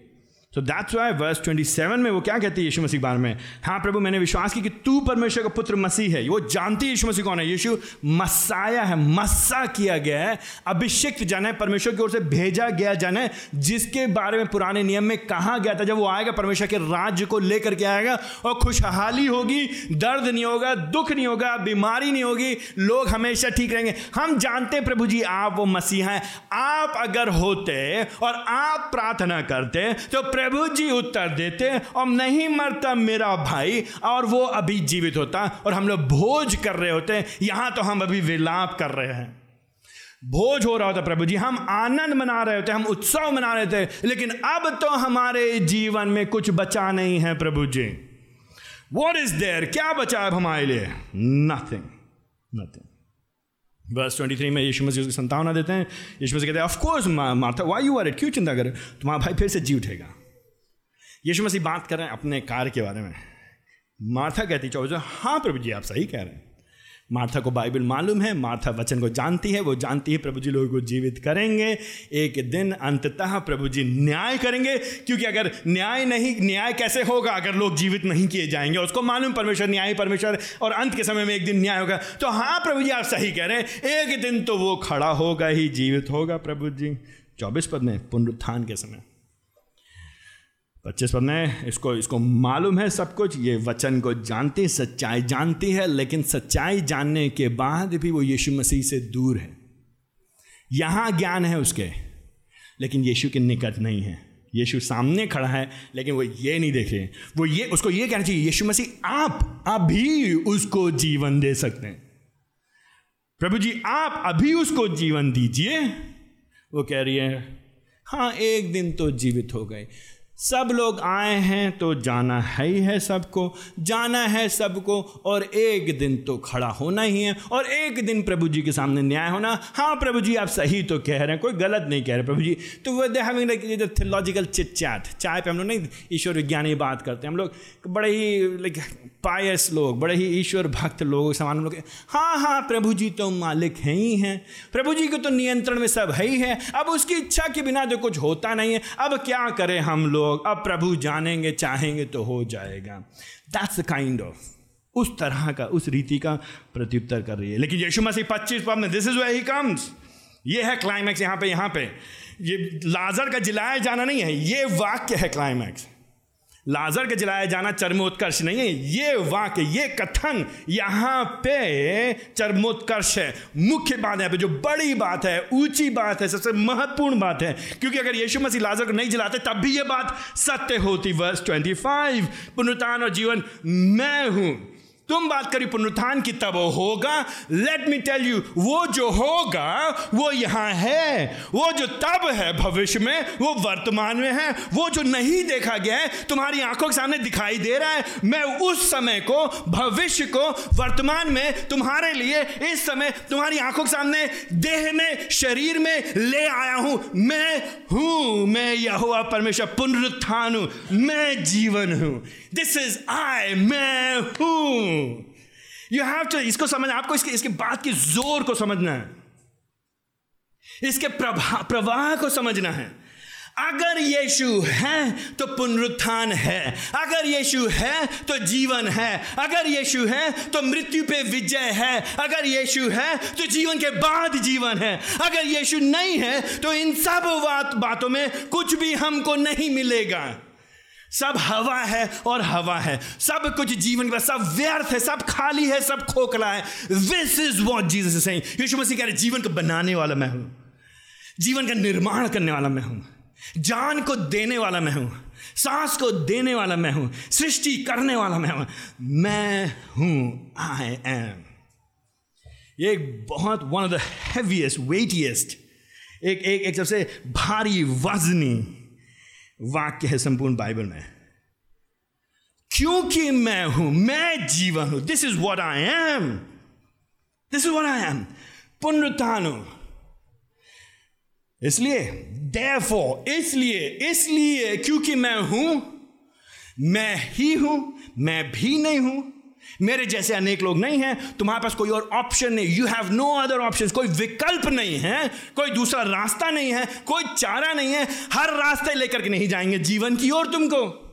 तो दैट्स वाई वर्स 27 में वो क्या कहती है यीशु मसीह बारे में? हाँ प्रभु, मैंने विश्वास की कि तू परमेश्वर का पुत्र मसीह है। वो जानती है यीशु मसीह कौन है? यीशु मसाया है मस्सा किया गया है, अभिषिक्त जन है, परमेश्वर की ओर से भेजा गया जन है, जिसके बारे में पुराने नियम में कहा गया था, जब वो आएगा, परमेश्वर के राज्य को लेकर के आएगा और खुशहाली होगी, दर्द नहीं होगा, दुख नहीं होगा, बीमारी नहीं होगी, लोग हमेशा ठीक रहेंगे। हम जानते प्रभु जी, आप वो मसीहा हैं। आप अगर होते और आप प्रार्थना करते तो प्रभु जी उत्तर देते और नहीं मरता मेरा भाई, और वो अभी जीवित होता, और हम लोग भोज कर रहे होते यहाँ तो हम अभी विलाप कर रहे हैं। भोज हो रहा होता प्रभु जी, हम आनंद मना रहे होते, हम उत्सव मना रहे थे लेकिन अब तो हमारे जीवन में कुछ बचा नहीं है प्रभु जी। वॉट इज़ देयर क्या बचा अब हमारे लिए? नथिंग नथिंग ट्वेंटी थ्री में यीशु मसीह उसकी संतावना देते हैं। यीशु मसीह कहते हैं ऑफकोर्स मारता वाई यू आर इट क्यों चिंता करे तुम्हारा भाई फिर से जी उठेगा। यीशु मसीह बात कर रहे हैं अपने कार्य के बारे में। मार्था कहती, चौबीस हाँ प्रभु जी, आप सही कह रहे हैं। मार्था को बाइबल मालूम है, मार्था वचन को जानती है, वो जानती है प्रभु जी लोगों को जीवित करेंगे। एक दिन अंततः प्रभु जी न्याय करेंगे, क्योंकि अगर न्याय नहीं, न्याय कैसे होगा अगर लोग जीवित नहीं किए जाएँगे? उसको मालूम, परमेश्वर न्याय परमेश्वर, और अंत के समय में एक दिन न्याय होगा। तो हाँ प्रभु जी, आप सही कह रहे हैं। एक दिन तो वो खड़ा होगा ही, जीवित होगा प्रभु जी। चौबीस पद में पुनरुत्थान के समय। पच्चीस पद में इसको इसको मालूम है सब कुछ, ये वचन को जानती सच्चाई जानती है, लेकिन सच्चाई जानने के बाद भी वो यीशु मसीह से दूर है। यहाँ ज्ञान है उसके, लेकिन यीशु के निकट नहीं है। यीशु सामने खड़ा है, लेकिन वो ये नहीं देख रहे वो ये, उसको ये कहना चाहिए, यीशु मसीह, आप अभी उसको जीवन दे सकते हैं। प्रभु जी, आप अभी उसको जीवन दीजिए। वो कह रही है हाँ एक दिन तो जीवित हो गए। सब लोग आए हैं तो जाना है ही है सबको, जाना है सबको, और एक दिन तो खड़ा होना ही है, और एक दिन प्रभु जी के सामने न्याय होना। हाँ प्रभु जी, आप सही तो कह रहे हैं, कोई गलत नहीं कह रहे प्रभु जी। तो वो they having like theological chit chat चाय पे हम लोग नहीं, ईश्वर विज्ञानी बात करते हैं। हम लोग बड़े ही लाइक पायस लोग, बड़े ही ईश्वर भक्त लोग, समान लोग हाँ हाँ प्रभु जी तो मालिक हैं ही हैं। प्रभु जी को तो नियंत्रण में सब है ही है। अब उसकी इच्छा के बिना तो कुछ होता नहीं है। अब क्या करें हम लोग? लोग अब प्रभु जानेंगे, चाहेंगे तो हो जाएगा। दैट्स द काइंड ऑफ़ उस तरह का, उस रीति का प्रत्युत्तर कर रही है। लेकिन यीशु मसीह पच्चीस पद में this is way he comes ये है क्लाइमैक्स यहाँ पे यहाँ पे। ये लाजर का जिलाया जाना नहीं है, ये वाक्य है क्लाइमैक्स लाजर के जलाया जाना चर्मोत्कर्ष नहीं है। ये वाक्य, ये कथन यहाँ पे चर्मोत्कर्ष है। मुख्य बात है जो बड़ी बात है, ऊँची बात है, सबसे महत्वपूर्ण बात है। क्योंकि अगर यीशु मसीह लाजर को नहीं जलाते, तब भी ये बात सत्य होती। वर्ष 25 पुनरुत्थान और जीवन, मैं हूँ। तुम बात करी पुनरुत्थान की, तब होगा। लेट मी टेल यू वो जो होगा, वो यहाँ है। वो जो तब है भविष्य में, वो वर्तमान में है। वो जो नहीं देखा गया है, तुम्हारी आँखों के सामने दिखाई दे रहा है। मैं उस समय को, भविष्य को, वर्तमान में, तुम्हारे लिए, इस समय तुम्हारी आँखों के सामने, देह में, शरीर में ले आया हूँ। मैं हूँ, मैं यहोवा परमेश्वर, पुनरुत्थान हूँ। मैं जीवन हूँ। दिस इज़ आई मैं हूँ। यू हैव टू इसको समझ आपको इसके इसके बात की ज़ोर को समझना है। इसके प्रभा, प्रवाह को समझना है। अगर यीशु है तो पुनरुत्थान है। अगर यीशु है तो जीवन है। अगर यीशु है तो मृत्यु पे विजय है। अगर यीशु है तो जीवन के बाद जीवन है। अगर यीशु नहीं है तो इन सब बात, बातों में कुछ भी हमको नहीं मिलेगा। सब हवा है और हवा है। सब कुछ जीवन का सब व्यर्थ है, सब खाली है, सब खोखला है। दिस इज़ वॉट जीसस से यीशु मसीह कह रहे, जीवन को बनाने वाला मैं हूँ। जीवन का निर्माण करने वाला मैं हूँ। जान को देने वाला मैं हूँ। सांस को देने वाला मैं हूँ। सृष्टि करने वाला मैं हूँ। मैं हूँ आई एम ये एक बहुत one of the heaviest weightiest एक एक एक सबसे भारी वजनी वाक्य है संपूर्ण बाइबल में। क्योंकि मैं हूँ, मैं जीवन हूँ this is what I am this is what I am पुनरुत्थान हूँ। इसलिए फो इसलिए इसलिए क्योंकि मैं हूँ, मैं ही हूँ, मैं भी नहीं हूँ मेरे जैसे अनेक लोग नहीं हैं, तुम्हारे पास कोई और ऑप्शन नहीं। You have no other option कोई विकल्प नहीं है, कोई दूसरा रास्ता नहीं है, कोई चारा नहीं है। हर रास्ते लेकर के नहीं जाएँगे जीवन की ओर तुमको।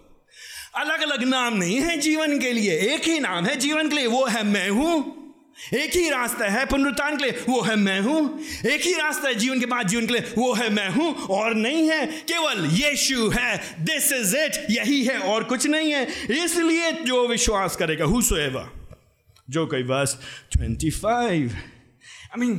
अलग अलग नाम नहीं है जीवन के लिए। एक ही नाम है जीवन के लिए। वो है मैं हूँ। एक ही रास्ता है पुनरुत्थान के लिए, वो है मैं हूँ। एक ही रास्ता है जीवन के बाद जीवन के लिए, वो है मैं हूँ, और नहीं है, केवल यीशु है। दिस इज़ इट यही है, और कुछ नहीं है। इसलिए जो विश्वास करेगा हु जो कई बस twenty five I mean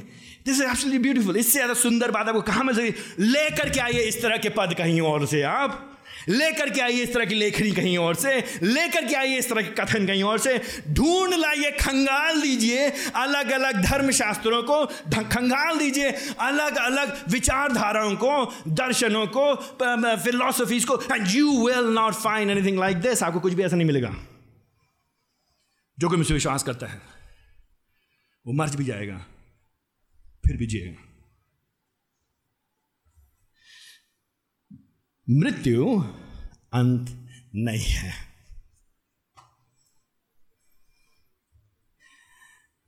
this is absolutely beautiful इससे ज़्यादा सुंदर बात आपको कहाँ में लेकर के आइए इस तरह के पद कहीं और से आप। लेकर के आइए इस तरह की लेखनी कहीं और से, लेकर के आइए इस तरह के कथन कहीं और से। ढूंढ लाइए, खंगाल दीजिए अलग अलग धर्म शास्त्रों को खंगाल दीजिए अलग अलग विचारधाराओं को, दर्शनों को फिलोसफीज को and you will not find anything like this आपको कुछ भी ऐसा नहीं मिलेगा। जो कोई मुझसे विश्वास करता है, वो मर भी जाएगा, फिर भी जिएगा। मृत्यु अंत नहीं है।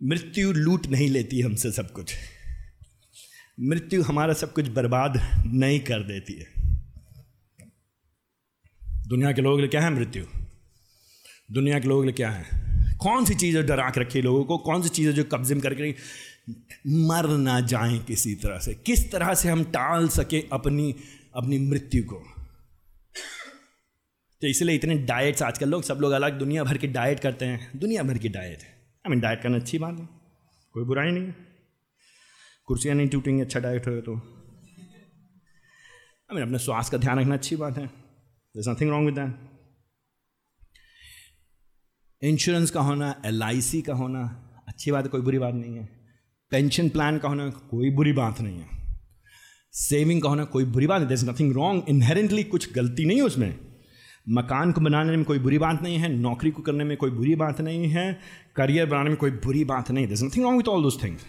मृत्यु लूट नहीं लेती हमसे सब कुछ। मृत्यु हमारा सब कुछ बर्बाद नहीं कर देती है। दुनिया के लोग क्या है मृत्यु? दुनिया के लोग क्या है? कौन सी चीज़ें डरा के रखी लोगों को? कौन सी चीज़ें जो कब्जे में करके मर ना जाएँ किसी तरह से। किस तरह से हम टाल सके अपनी अपनी मृत्यु को। तो इसलिए इतने डाइट्स आजकल लोग, सब लोग अलग दुनिया भर की डाइट करते हैं। दुनिया भर की डाइट आई मीन डाइट करना अच्छी बात है। कोई बुराई नहीं है। कुर्सियाँ नहीं टूटेंगी अच्छा डाइट हो तो। आई मीन अपने स्वास्थ्य का ध्यान रखना अच्छी बात है। There nothing wrong with that insurance का होना एलआईसी का होना, अच्छी बात है, कोई बुरी बात नहीं है। पेंशन प्लान का होना, कोई बुरी बात नहीं है। सेविंग का होना कोई बुरी बात नहीं इज़ नथिंग रॉन्ग इनहेरेंटली कुछ गलती नहीं है उसमें। मकान को बनाने में कोई बुरी बात नहीं है, नौकरी को करने में कोई बुरी बात नहीं है, करियर बनाने में कोई बुरी बात नहीं। This nothing wrong with all those things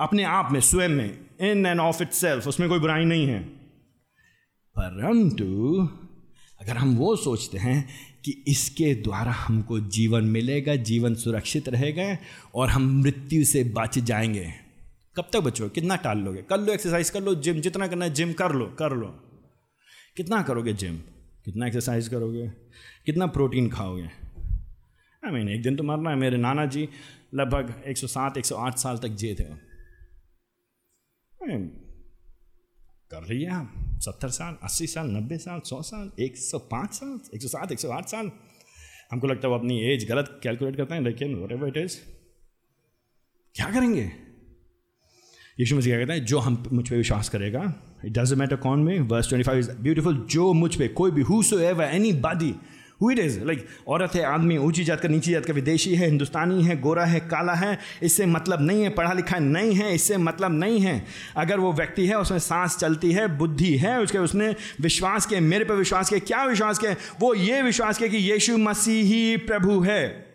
अपने आप में, स्वयं में in and of itself उसमें कोई बुराई नहीं है। परंतु, अगर हम वो सोचते हैं कि इसके द्वारा हमको जीवन मिलेगा, जीवन सुरक्षित रहेगा, और हम मृत्यु से बच जाएँगे कब तक बचोगे कितना टाल लोगे? कर लो एक्सरसाइज कर लो जिम जितना करना है जिम कर लो कर लो। कितना करोगे जिम कितना एक्सरसाइज करोगे? कितना प्रोटीन खाओगे? आई मीन एक दिन तो मरना है मेरे नाना जी लगभग 107 108 साल तक जिए थे कर लिया हम सत्तर साल, अस्सी साल, नब्बे साल, सौ साल, एक सौ पाँच साल, एक सौ सात, एक सौ आठ साल। हमको लगता है वो अपनी एज गलत कैलकुलेट करते हैं, लेकिन वट एवर इट इज़ क्या करेंगे? यीशु मसीह कहता है? जो हम मुझ पर विश्वास करेगा इट डज मैटर कौन में verse twenty five is beautiful जो मुझ पर कोई भी who so ever anybody who it is like औरत है, आदमी ऊँची जात का, नीची जात का, विदेशी है, हिंदुस्तानी है, गोरा है, काला है, इससे मतलब नहीं है, पढ़ा लिखा नहीं है, इससे मतलब नहीं है। अगर वो व्यक्ति है, उसमें सांस चलती है, बुद्धि है, उसके, उसने विश्वास के मेरे पर विश्वास किया, क्या विश्वास किया? वो ये विश्वास किया कि यीशु मसीह ही प्रभु है।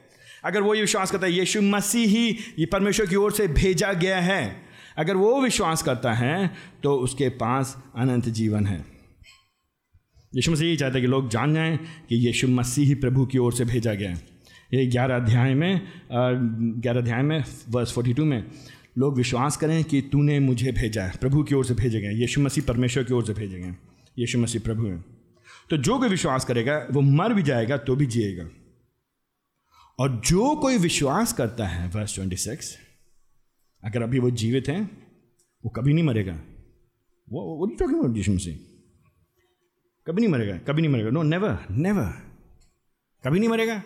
अगर वो ये विश्वास करता है, यीशु मसीह ही ये परमेश्वर की ओर से भेजा गया है। अगर वो विश्वास करता है तो उसके पास अनंत जीवन है। यीशु मसीह यही चाहता है कि लोग जान जाएँ कि यीशु मसीह ही प्रभु की ओर से भेजा गया है। ये ग्यारह अध्याय में ग्यारह अध्याय में वर्स फोर्टी टू में, लोग विश्वास करें कि तूने मुझे भेजा है, प्रभु की ओर से भेजे गए यीशु मसीह परमेश्वर की ओर से भेजे गए यीशु मसीह प्रभु है। तो जो कोई विश्वास करेगा, वो मर भी जाएगा तो भी जिएगा। और जो कोई विश्वास करता है वर्ष ट्वेंटी सिक्स अगर अभी वो जीवित हैं, वो कभी नहीं मरेगा। वो वो नहीं टॉकिंग अबाउट यीशु मसीह? कभी नहीं मरेगा, कभी नहीं मरेगा। नो नेवर नेवर कभी नहीं मरेगा।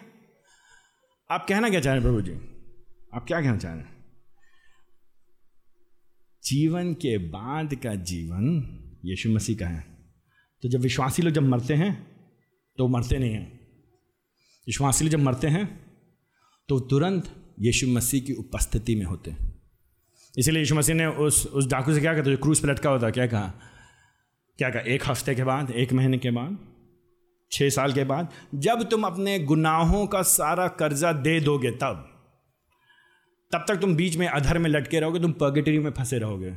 आप कहना क्या चाह रहे हैं, प्रभु जी? आप क्या कहना चाह रहे हैं? जीवन के बाद का जीवन यीशु मसीह का है। तो जब विश्वासी लोग जब मरते हैं तो मरते नहीं हैं। विश्वासी लोग जब मरते हैं तो तुरंत यीशु मसीह की उपस्थिति में होते हैं। इसीलिए यीशु मसीह ने उस उस डाकू से क्या कहते जो क्रूज पर लटका होता क्या कहा? क्या कहा? एक हफ़्ते के बाद, एक महीने के बाद छः साल के बाद, जब तुम अपने गुनाहों का सारा कर्जा दे दोगे तब तब तक तुम बीच में अधर में लटके रहोगे, तुम पर्गेटरी में फंसे रहोगे।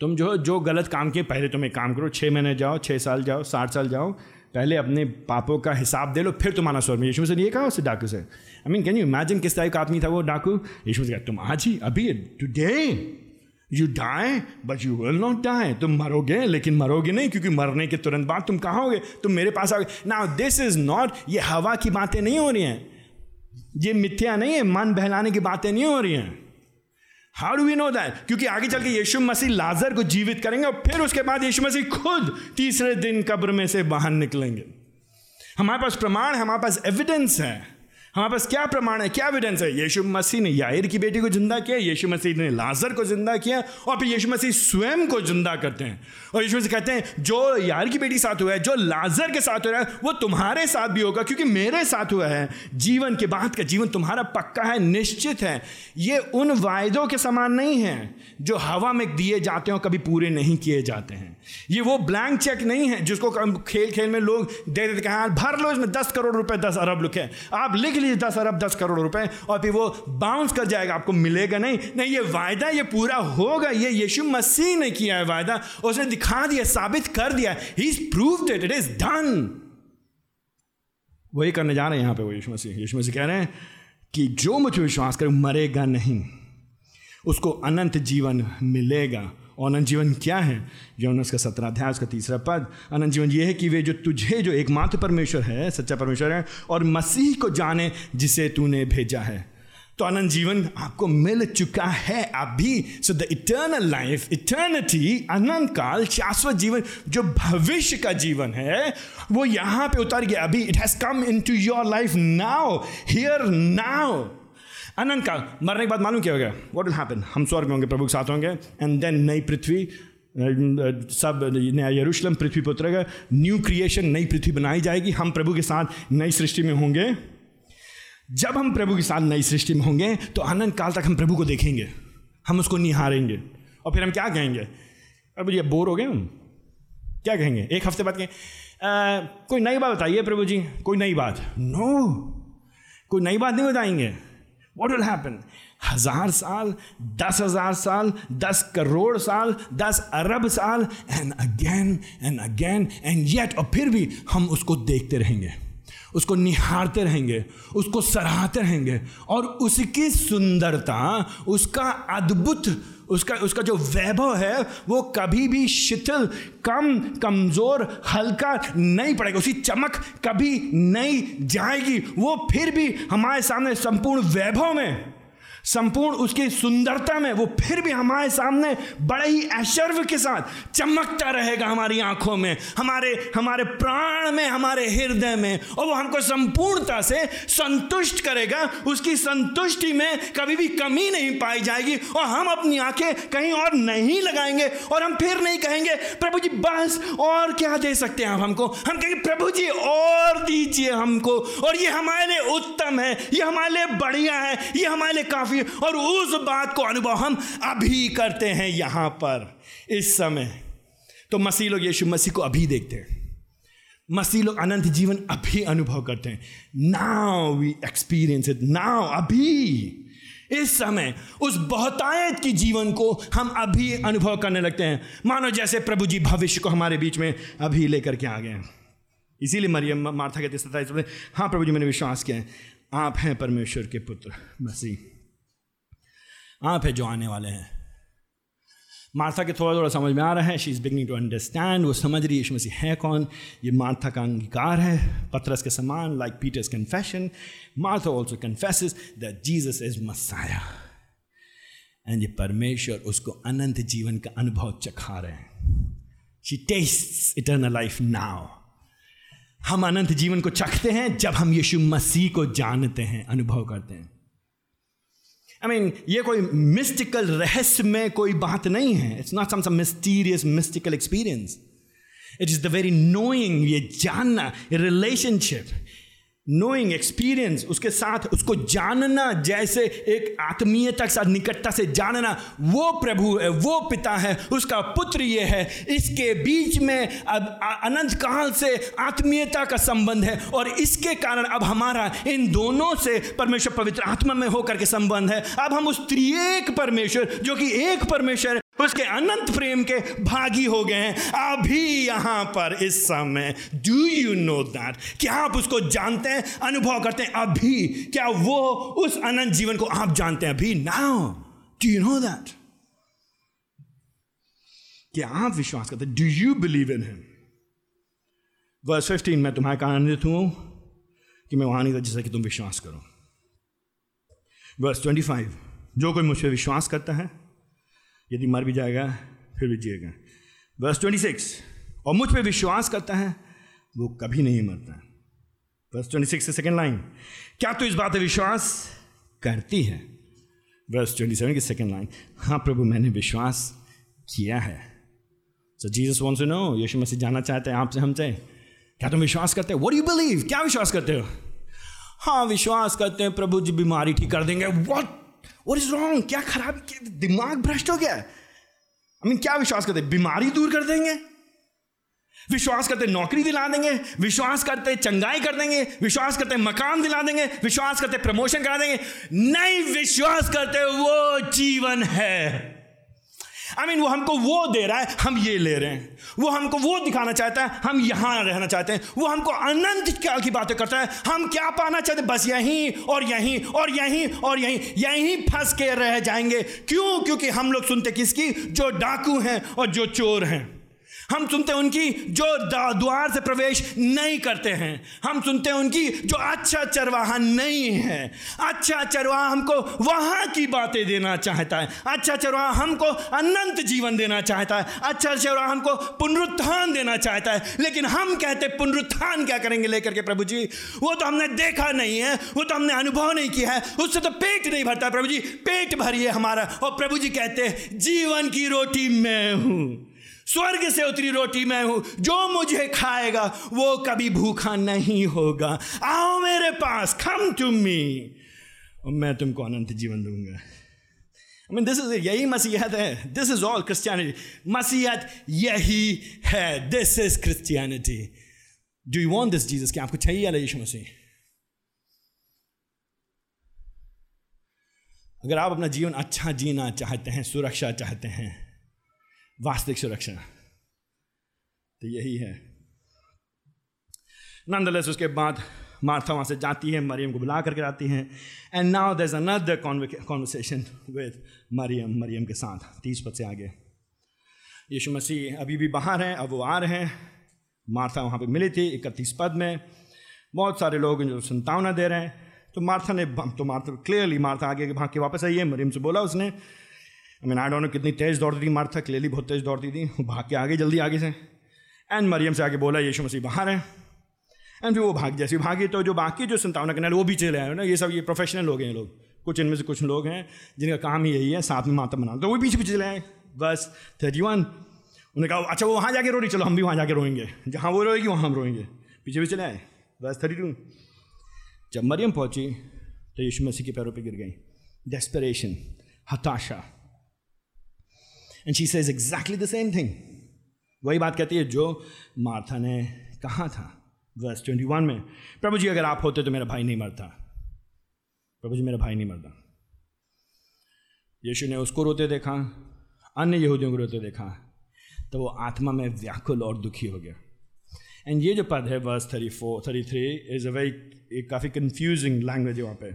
तुम जो जो गलत काम किए, पहले तुम एक काम करो छः महीने जाओ छः साल जाओ, साठ साल जाओ पहले अपने पापों का हिसाब दे लो, फिर तुम्हारा स्वर में। यीशु से ये कहा उससे डाकू से। I mean can you imagine किस टाइप का आदमी था वो डाकू? यीशु से कहा, तुम आज ही, अभी today you die but you will not die तुम मरोगे, लेकिन मरोगे नहीं, क्योंकि मरने के तुरंत बाद तुम कहाँ होगे? तुम मेरे पास आओगे। ना दिस इज़ नॉट ये हवा की बातें नहीं हो रही हैं। ये मिथ्या नहीं है, मन बहलाने की बातें नहीं हो रही हैं। How do we know that क्योंकि आगे चल के यीशु मसीह लाजर को जीवित करेंगे और फिर उसके बाद यीशु मसीह खुद तीसरे दिन कब्र में से बाहर निकलेंगे। हमारे पास प्रमाण है, हमारे पास एविडेंस है। हमारे पास क्या प्रमाण है, क्या एविडेंस है? यीशु मसीह ने यायर की बेटी को ज़िंदा किया, यीशु मसीह ने लाजर को ज़िंदा किया, और फिर यीशु मसीह स्वयं को ज़िंदा करते हैं। और यीशु मसीह कहते हैं, जो यार की बेटी साथ हुआ है, जो लाजर के साथ हो रहा है, वो तुम्हारे साथ भी होगा, क्योंकि मेरे साथ हुआ है। जीवन के बाद का जीवन तुम्हारा पक्का है, निश्चित है। ये उन वायदों के समान नहीं है, जो हवा में दिए जाते हैं और कभी पूरे नहीं किए जाते हैं। ये वो ब्लैंक चेक नहीं है जिसको खेल खेल में लोग दे देते कहा हाँ, भर लो इसमें दस करोड़ रुपए दस अरब लिखे। आप लिख लीजिए दस अरब दस करोड़ रुपए और फिर वो बाउंस कर जाएगा आपको मिलेगा नहीं। नहीं ये वायदा ये पूरा होगा ये यीशु मसीह ने किया है वायदा उसने दिखा दिया साबित कर दिया। He is prove it is done वही करने जा रहे हैं यहाँ पे वो यीशु मसीह। यीशु मसीह कह रहे हैं कि जो मुझे विश्वास करे मरेगा नहीं। उसको अनंत जीवन मिलेगा। और अनंत जीवन क्या है? यौन उसका सत्रह अध्याय, उसका तीसरा पद। अनंत जीवन ये है कि वे जो तुझे, जो एकमात्र परमेश्वर है, सच्चा परमेश्वर है, और मसीह को जाने जिसे तूने भेजा है। तो अनंत जीवन आपको मिल चुका है अभी। So the eternal life eternity अनंत काल, शाश्वत जीवन, जो भविष्य का जीवन है, वो यहाँ पे उतर गया। अभी it has come into your life now here now अनंत काल मरने के बाद मालूम क्या हो गया? वॉट विल हैपन हम स्वर्ग में होंगे, प्रभु के साथ होंगे एंड देन नई पृथ्वी सब नया यरूशलेम पृथ्वी पर उतरेगा। न्यू क्रिएशन नई पृथ्वी बनाई जाएगी। हम प्रभु के साथ नई सृष्टि में होंगे। जब हम प्रभु के साथ नई सृष्टि में होंगे तो अनंत काल तक हम प्रभु को देखेंगे। हम उसको निहारेंगे और फिर हम क्या कहेंगे? अब ये बोर हो गए हम? क्या कहेंगे? एक हफ़्ते बाद कहें कोई नई बात बताइए प्रभु जी, कोई नई बात? No no. कोई नई बात नहीं बताएँगे। वॉट विल हैपन हज़ार साल दस हज़ार साल, दस करोड़ साल, दस अरब साल and again and again and yet और फिर भी हम उसको देखते रहेंगे, उसको निहारते रहेंगे, उसको सराहते रहेंगे, और उसकी सुंदरता, उसका अद्भुत उसका उसका जो वैभव है, वो कभी भी शिथिल, कम, कमज़ोर, हल्का नहीं पड़ेगा। उसकी चमक कभी नहीं जाएगी। वो फिर भी हमारे सामने संपूर्ण वैभव में। संपूर्ण उसकी सुंदरता में वो फिर भी हमारे सामने बड़े ही ऐश्वर्य के साथ चमकता रहेगा हमारी आँखों में, हमारे हमारे प्राण में, हमारे हृदय में, और वो हमको संपूर्णता से संतुष्ट करेगा। उसकी संतुष्टि में कभी भी कमी नहीं पाई जाएगी, और हम अपनी आँखें कहीं और नहीं लगाएँगे, और हम फिर नहीं कहेंगे, प्रभु जी, बस और क्या दे सकते हैं आप हमको? हम कहेंगे, प्रभु जी, और दीजिए हमको, और ये हमारे लिए उत्तम है, ये हमारे लिए बढ़िया है, ये हमारे लिए काफ़ी होगी और उस बात को अनुभव हम अभी करते हैं यहाँ पर, इस समय। तो मसीह लोग यीशु मसीह को अभी देखते हैं। मसीह लोग अनंत जीवन अभी अनुभव करते हैं। Now we experience it now अभी। इस समय, उस बहुतायत की जीवन को हम अभी अनुभव करने लगते हैं। मानो जैसे प्रभु जी भविष्य को हमारे बीच में अभी लेकर के आ गए हैं। इसीलिए मरियम, मार्था कहते सत्ताईस हाँ प्रभु जी, मैंने विश्वास किया है। आप हैं परमेश्वर के पुत्र, मसीह। आप है जो आने वाले हैं। मार्था के थोड़ा थोड़ा समझ में आ रहा है। She is beginning to understand वो समझ रही है यीशु मसीह है कौन? ये मार्था का अंगीकार है। पत्रस के समान like Peter's confession Martha also confesses that Jesus is messiah and ये परमेश्वर उसको अनंत जीवन का अनुभव चखा रहे हैं। She taste eternal life now हम अनंत जीवन को चखते हैं जब हम यीशु मसीह को जानते हैं, अनुभव करते हैं। आई मीन ये कोई मिस्टिकल रहस्य में कोई बात नहीं है. It's not some mysterious mystical experience it is the very knowing ये जानना रिलेशनशिप नोइंग एक्सपीरियंस उसके साथ उसको जानना जैसे एक आत्मीयता के साथ, निकटता से जानना, वो प्रभु है, वो पिता है, उसका पुत्र ये है। इसके बीच में अब अनंत काल से आत्मीयता का संबंध है और इसके कारण अब हमारा इन दोनों से परमेश्वर पवित्र आत्मा में होकर के संबंध है। अब हम उस त्रिएक परमेश्वर, जो कि एक परमेश्वर उसके अनंत प्रेम के भागी हो गए हैं। अभी यहाँ पर इस समय डू यू नो दैट क्या आप उसको जानते हैं, अनुभव करते हैं? अभी, क्या वो उस अनंत जीवन को आप जानते हैं? अभी now do you know that क्या आप विश्वास करते do you believe in him verse fifteen मैं तुम्हारे कारण आनंदित हूँ कि मैं वहाँ नहीं था जैसा कि तुम विश्वास करो। वर्स ट्वेंटी फाइव जो कोई मुझ पर विश्वास करता है यदि मर भी जाएगा, फिर भी जिएगा। वर्स ट्वेंटी सिक्स और मुझ पर विश्वास करता है, वो कभी नहीं मरता। वर्स सिक्स सेकेंड लाइन क्या तू इस बात पर विश्वास करती है? वर्स ट्वेंटी सेवन की सेकेंड लाइन हाँ प्रभु, मैंने विश्वास किया है। So Jesus wants to know यीशु मसीह जानना चाहते हैं, आपसे हमसे, क्या तुम विश्वास करते हो? वट यू बिलीव क्या विश्वास करते हो? हाँ विश्वास करते हैं, प्रभु जी बीमारी ठीक कर देंगे। वॉट वट इज़ रॉन्ग क्या खराब? दिमाग भ्रष्ट हो गया? आई मीन क्या विश्वास करते बीमारी दूर कर देंगे। विश्वास करते नौकरी दिला देंगे। विश्वास करते चंगाई कर देंगे। विश्वास करते मकान दिला देंगे। विश्वास करते प्रमोशन करा देंगे। नहीं विश्वास करते वो जीवन है। आई मीन वो हमको वो दे रहा है, हम ये ले रहे हैं। वो हमको वो दिखाना चाहता है, हम यहाँ रहना चाहते हैं। वो हमको अनंत काल की बातें करता है, हम क्या पाना चाहते हैं? बस यहीं और यहीं और यहीं और यहीं यहीं फंस के रह जाएँगे। क्यों? क्योंकि हम लोग सुनते किसकी? जो डाकू हैं और जो चोर हैं। हम सुनते हैं उनकी जो द्वार से प्रवेश नहीं करते हैं। हम सुनते हैं उनकी जो अच्छा चरवाहा नहीं है। अच्छा चरवाहा हमको वहाँ की बातें देना चाहता है। अच्छा चरवाहा हमको अनंत जीवन देना चाहता है। अच्छा चरवाहा हमको पुनरुत्थान देना चाहता है। लेकिन हम कहते पुनरुत्थान क्या करेंगे लेकर के प्रभु जी? वो तो हमने देखा नहीं है, वो तो हमने अनुभव नहीं किया है। उससे तो पेट नहीं भरता प्रभु जी। पेट भरिए हमारा। और प्रभु जी कहते जीवन की रोटी मैं हूँ। स्वर्ग से उतरी रोटी मैं हूँ, जो मुझे खाएगा, वो कभी भूखा नहीं होगा। आओ मेरे पास कम टू मी मैं तुमको अनंत जीवन दूँगा। आई मीन दिस इज़ यही मसीहत है। दिस इज़ ऑल क्रिस्टियनिटी मसीहत यही है। This is Christianity do you want this Jesus क्या आपको चाहिए अला यीशु मसीह? अगर आप अपना जीवन अच्छा जीना चाहते हैं, सुरक्षा चाहते हैं वास्तविक सुरक्षा। तो यही है। नंदलेस उसके बाद मार्था वहाँ से जाती है, मरियम को बुला करके आती हैं। And now there is another conversation with Maryam मरियम के साथ, तीस पद से आगे। यीशु मसीह अभी भी बाहर हैं, अब वो आ रहे हैं। मार्था वहाँ पे मिली थी इकतीस पद में। बहुत सारे लोग जो संतावना दे रहे हैं। तो मार्था ने तो मार्था क्लियरली मार्था आगे भाग के वापस आई है। मरीम से बोला उसने I mean I don't know कितनी तेज़ दौड़ती थी मार्था क्लियरली बहुत तेज़ दौड़ती थी भाग के आगे, जल्दी आगे से। एंड मरियम से आगे बोला, यीशु मसीह बाहर है। एंड फिर वो भाग, जैसे भागी तो जो बाकी जो संतावना करने वो भी चले आए ना? ये सब, ये प्रोफेशनल लोग हैं लोग। कुछ इनमें से कुछ लोग हैं, जिनका काम ही यही है, साथ में माता बना तो वो पीछे पीछे चले आए। बस थर्टी वन उन्होंने कहा अच्छा वो वहाँ जाके रो रही, चलो, हम भी वहाँ जाके रोएँगे। जहाँ वो रोएगी, वहाँ हम रोएँगे। पीछे भी चले आए। बस थर्टी टू जब मरियम पहुँची तो यीशु मसीह के पैरों पर गिर गई। डेस्परेशन हताशा। And she says exactly the same thing वही बात कहती है जो मार्था ने कहा था वर्स ट्वेंटी वन में। प्रभु जी, अगर आप होते तो मेरा भाई नहीं मरता। प्रभु जी, मेरा भाई नहीं मरता। यीशु ने उसको रोते देखा, अन्य यहूदियों को रोते देखा तो वो आत्मा में व्याकुल और दुखी हो गया। एंड ये जो पद है verse thirty four thirty three is a very काफ़ी कन्फ्यूजिंग लैंग्वेज है वहाँ पे।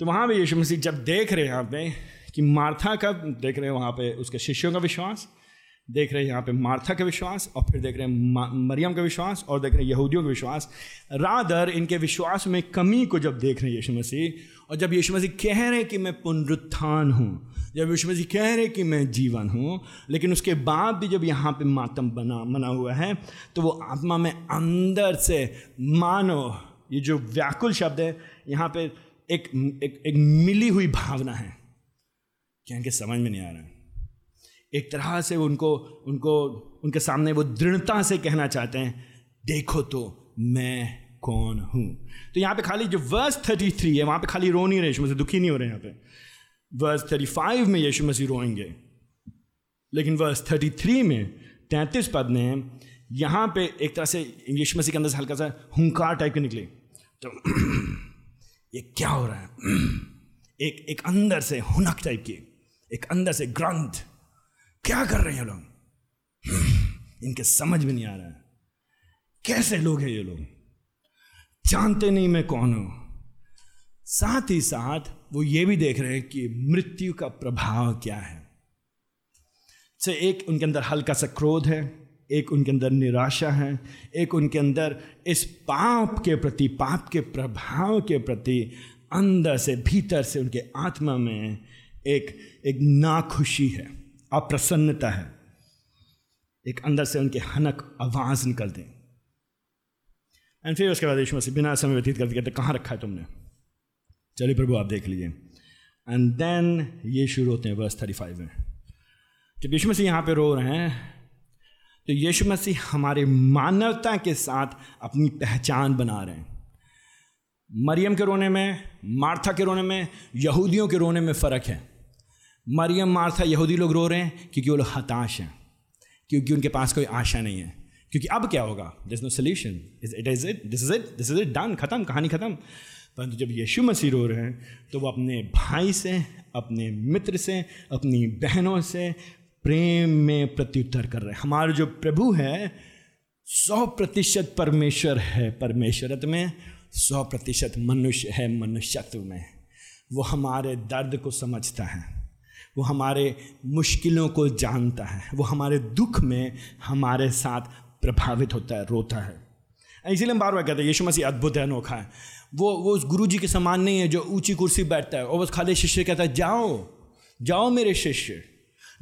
तो वहाँ पे यीशु मसीह जब देख रहे हैं यहाँ पे कि मार्था का देख रहे हैं वहाँ पे उसके शिष्यों का विश्वास देख रहे हैं यहाँ पे मार्था का विश्वास और फिर देख रहे हैं मरियम का विश्वास और देख रहे हैं यहूदियों का विश्वास। रादर इनके विश्वास में कमी को जब देख रहे हैं यीशु मसीह और जब यीशु मसीह कह रहे हैं कि मैं पुनरुत्थान हूँ जब यीशु मसीह कह रहे हैं कि मैं जीवन हूँ लेकिन उसके बाद भी जब यहाँ पे मातम बना मना हुआ है तो वो आत्मा में अंदर से मानो ये जो व्याकुल शब्द है यहाँ पे एक एक, एक मिली हुई भावना है। क्या इनके समझ में नहीं आ रहा है। एक तरह से उनको उनको, उनके सामने वो दृढ़ता से कहना चाहते हैं, देखो तो मैं कौन हूँ? तो यहाँ पे खाली जो वर्स थर्टी थ्री है, वहाँ पे खाली रो नहीं रहे मुझे दुखी नहीं हो रहे यहाँ पे। वर्स 35 में यीशु मसीह रोएँगे। लेकिन वर्स 33 में तैंतीस पद में यहाँ पे एक तरह से यीशु मसीह के अंदर से हल्का सा हुंकार टाइप के निकले। तो ये क्या हो रहा है? एक एक अंदर से हुनक टाइप की। एक अंदर से ग्रंथ। क्या कर रहे हैं ये लोग? इनके समझ में नहीं आ रहा है। कैसे लोग हैं ये लोग? जानते नहीं मैं कौन हूँ। साथ ही साथ वो ये भी देख रहे हैं कि मृत्यु का प्रभाव क्या है। से एक उनके अंदर हल्का सा क्रोध है, एक उनके अंदर निराशा है, एक उनके अंदर इस पाप के प्रति, पाप के प्रभाव के प्रति अंदर से, भीतर से उनके आत्मा में एक एक नाखुशी है, अप्रसन्नता है। एक अंदर से उनके हनक आवाज़ निकलते एंड फिर उसके बाद यीशु मसीह बिना समय व्यतीत करते कहते, कहाँ रखा है तुमने? चलिए प्रभु, आप देख लीजिए। एंड देन ये शुरू होते हैं वर्स थर्टी फाइव में। जब यीशु मसीह यहाँ पे रो रहे हैं तो यीशु मसीह हमारे मानवता के साथ अपनी पहचान बना रहे हैं। मरियम के रोने में, मार्था के रोने में, यहूदियों के रोने में फ़र्क है। मरियम मार्था यहूदी लोग रो रहे हैं क्योंकि वो लोग हताश हैं, क्योंकि उनके पास कोई आशा नहीं है। क्योंकि अब क्या होगा? This no solution it is it this is it this is it done खत्म, कहानी खत्म। परंतु जब यीशु मसीह रो रहे हैं तो वो अपने भाई से, अपने मित्र से, अपनी बहनों से प्रेम में प्रत्युत्तर कर रहे हैं। हमारे जो प्रभु है, सौ प्रतिशत परमेश्वर है। परमेश्वरत में सौ प्रतिशत मनुष्य है, मनुष्यत्व में। वो हमारे दर्द को समझता है। वो हमारे मुश्किलों को जानता है, वो हमारे दुख में हमारे साथ प्रभावित होता है, रोता है। इसीलिए हम बार बार कहते हैं, यीशु मसीह अद्भुत है, अनोखा है। वो वो उस गुरु जी के समान नहीं है जो ऊँची कुर्सी बैठता है और बस खाली शिष्य कहता है, जाओ जाओ मेरे शिष्य,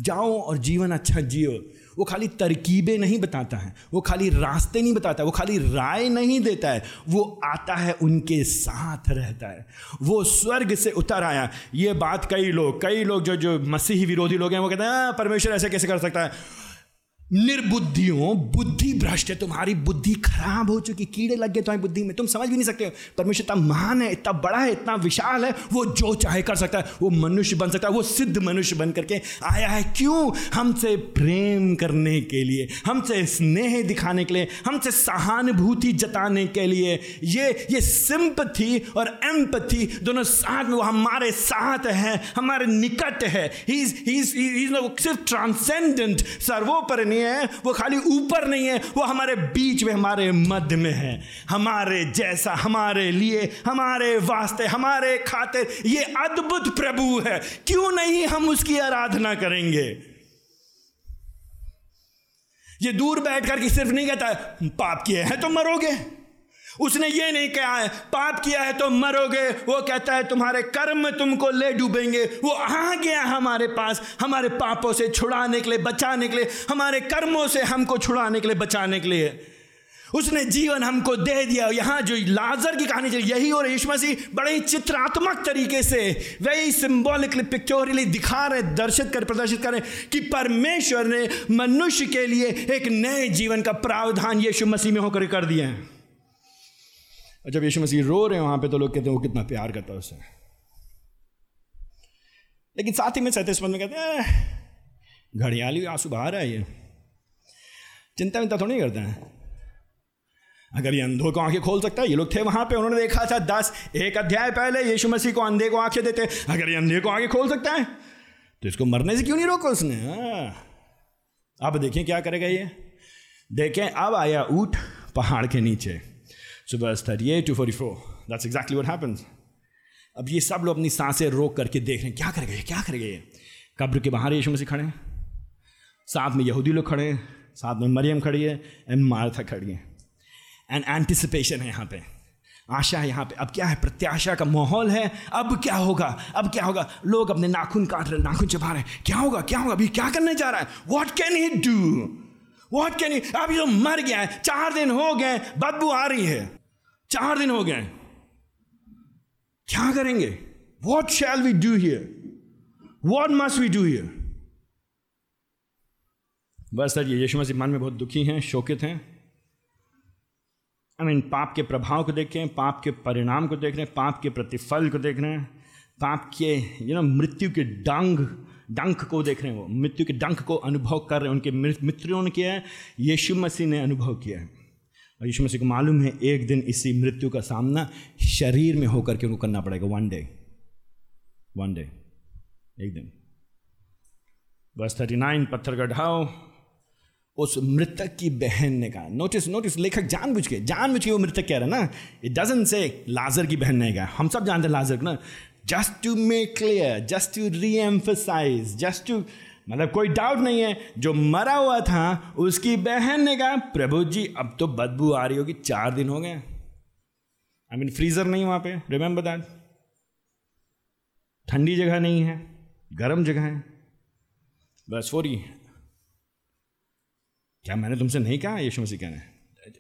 जाओ और जीवन अच्छा जियो। वो खाली तरकीबें नहीं बताता है वो खाली रास्ते नहीं बताता है वो खाली राय नहीं देता है वो आता है उनके साथ रहता है। वो स्वर्ग से उतर आया। ये बात कई लोग कई लोग जो जो मसीही विरोधी लोग हैं वो कहते हैं हाँ, परमेश्वर ऐसे कैसे कर सकता है? निर्बुद्धियों, बुद्धि भ्रष्ट है, तुम्हारी बुद्धि खराब हो चुकी, कीड़े लग गए तुम्हारी बुद्धि में, तुम समझ भी नहीं सकते हो। परमेश्वर इतना महान है, इतना बड़ा है, इतना विशाल है, वो जो चाहे कर सकता है, वो मनुष्य बन सकता है, वो सिद्ध मनुष्य बन करके आया है। क्यों? हमसे प्रेम करने के लिए, हमसे स्नेह दिखाने के लिए, हमसे सहानुभूति जताने के लिए। ये ये सिंपथी और एम्पथी दोनों साथ में, वो हमारे साथ है, हमारे निकट है। ही सिर्फ़ ट्रांसेंडेंट सर्वोपरि है, वो खाली ऊपर नहीं है, वो हमारे बीच में, हमारे मध्य में है। हमारे जैसा, हमारे लिए, हमारे वास्ते, हमारे खातिर ये अद्भुत प्रभु है। क्यों नहीं हम उसकी आराधना करेंगे? ये दूर बैठ करके सिर्फ़ नहीं कहता, पाप किए हैं तो मरोगे। उसने ये नहीं कहा है, पाप किया है तो मरोगे। वो कहता है, तुम्हारे कर्म तुमको ले डूबेंगे। वो आ गया हमारे पास। हमारे पापों से छुड़ाने के लिए, बचाने के लिए, हमारे कर्मों से हमको छुड़ाने के लिए, बचाने के लिए। उसने जीवन हमको दे दिया। यहाँ जो लाजर की कहानी चली, यही और यीशु मसीह बड़े ही चित्रात्मक तरीके से वही सिंबॉलिकली पिक्चोरली दिखा रहे, दर्शित कर, प्रदर्शित कर रहे कि परमेश्वर ने मनुष्य के लिए एक नए जीवन का प्रावधान यीशु मसीह में होकर कर दिया है। और जब यीशु मसीह रो रहे हैं, वहाँ पे तो लोग कहते हैं, वो कितना प्यार करता है उससे। लेकिन साथ ही में पद में कहते हैं घड़ियाली आँसू बाहर है ये। चिंता विंता थोड़ी करते हैं। अगर ये अंधों को आँखें खोल सकता है, ये लोग थे वहाँ पे, उन्होंने देखा था दस, एक अध्याय पहले यीशु मसीह को अंधे को आँखें देते। अगर ये अंधे को आँखें खोल सकता है तो इसको मरने से क्यों नहीं रोका उसने? हाँ। अब देखें क्या करेगा ये। देखें, अब आया ऊट पहाड़ के नीचे। So verse 38 to 44, that's exactly what happens. अब ये सब लोग अपनी साँसें रोक करके देख रहे हैं क्या करेगा ये क्या करेगा ये? कब्र के बाहर यीशु मसीह खड़े हैं। साथ में यहूदी लोग खड़े हैं साथ में मरियम खड़ी है एंड मार्था खड़ी है। एंड एंटिसिपेशन है यहाँ पे। आशा है यहाँ पे अब क्या है प्रत्याशा का माहौल है अब क्या होगा अब क्या होगा? लोग अपने नाखून काट रहे नाखून चबा रहे हैं। क्या होगा क्या होगा अभी क्या करने जा रहा है? What can he do what can you अब ये मर गया है। चार दिन हो गए बदबू आ रही है। चार दिन हो गए क्या करेंगे? What shall we do here what must we do here बस सर, ये यीशु मसीह मन में बहुत दुखी हैं, शोकित हैं। आई मीन पाप के प्रभाव को देख रहे हैं, पाप के परिणाम को देख रहे हैं, पाप के प्रतिफल को देख रहे हैं, पाप के यू नो मृत्यु के डंग डंक को देख रहे हैं वो, मृत्यु के डंक को अनुभव कर रहे हैं, उनके मित्रों ने किया है, यीशु मसीह ने अनुभव किया है। और यीशु मसीह को मालूम है, एक दिन इसी मृत्यु का सामना शरीर में होकर के उनको करना पड़ेगा वन डे वन डे एक दिन। बस थर्टी नाइन पत्थर गढ़ाओ उस मृतक की बहन ने कहा नोटिस नोटिस लेखक जानबूझ के जानबूझ के वो मृतक कह रहा है ना इट डजन से लाजर की बहन ने कहा, हम सब जानते हैं लाजर ना just to make clear just to reemphasise just to मतलब कोई डाउट नहीं है, जो मरा हुआ था, उसकी बहन ने कहा, प्रभु जी, अब तो बदबू आ रही होगी, चार दिन हो गए आई मीन फ्रीजर नहीं वहाँ पे रिमेंबर दैट ठंडी जगह नहीं है, गर्म जगह है। बस फोरी क्या मैंने तुमसे नहीं कहा, यीशु मसीह कहने?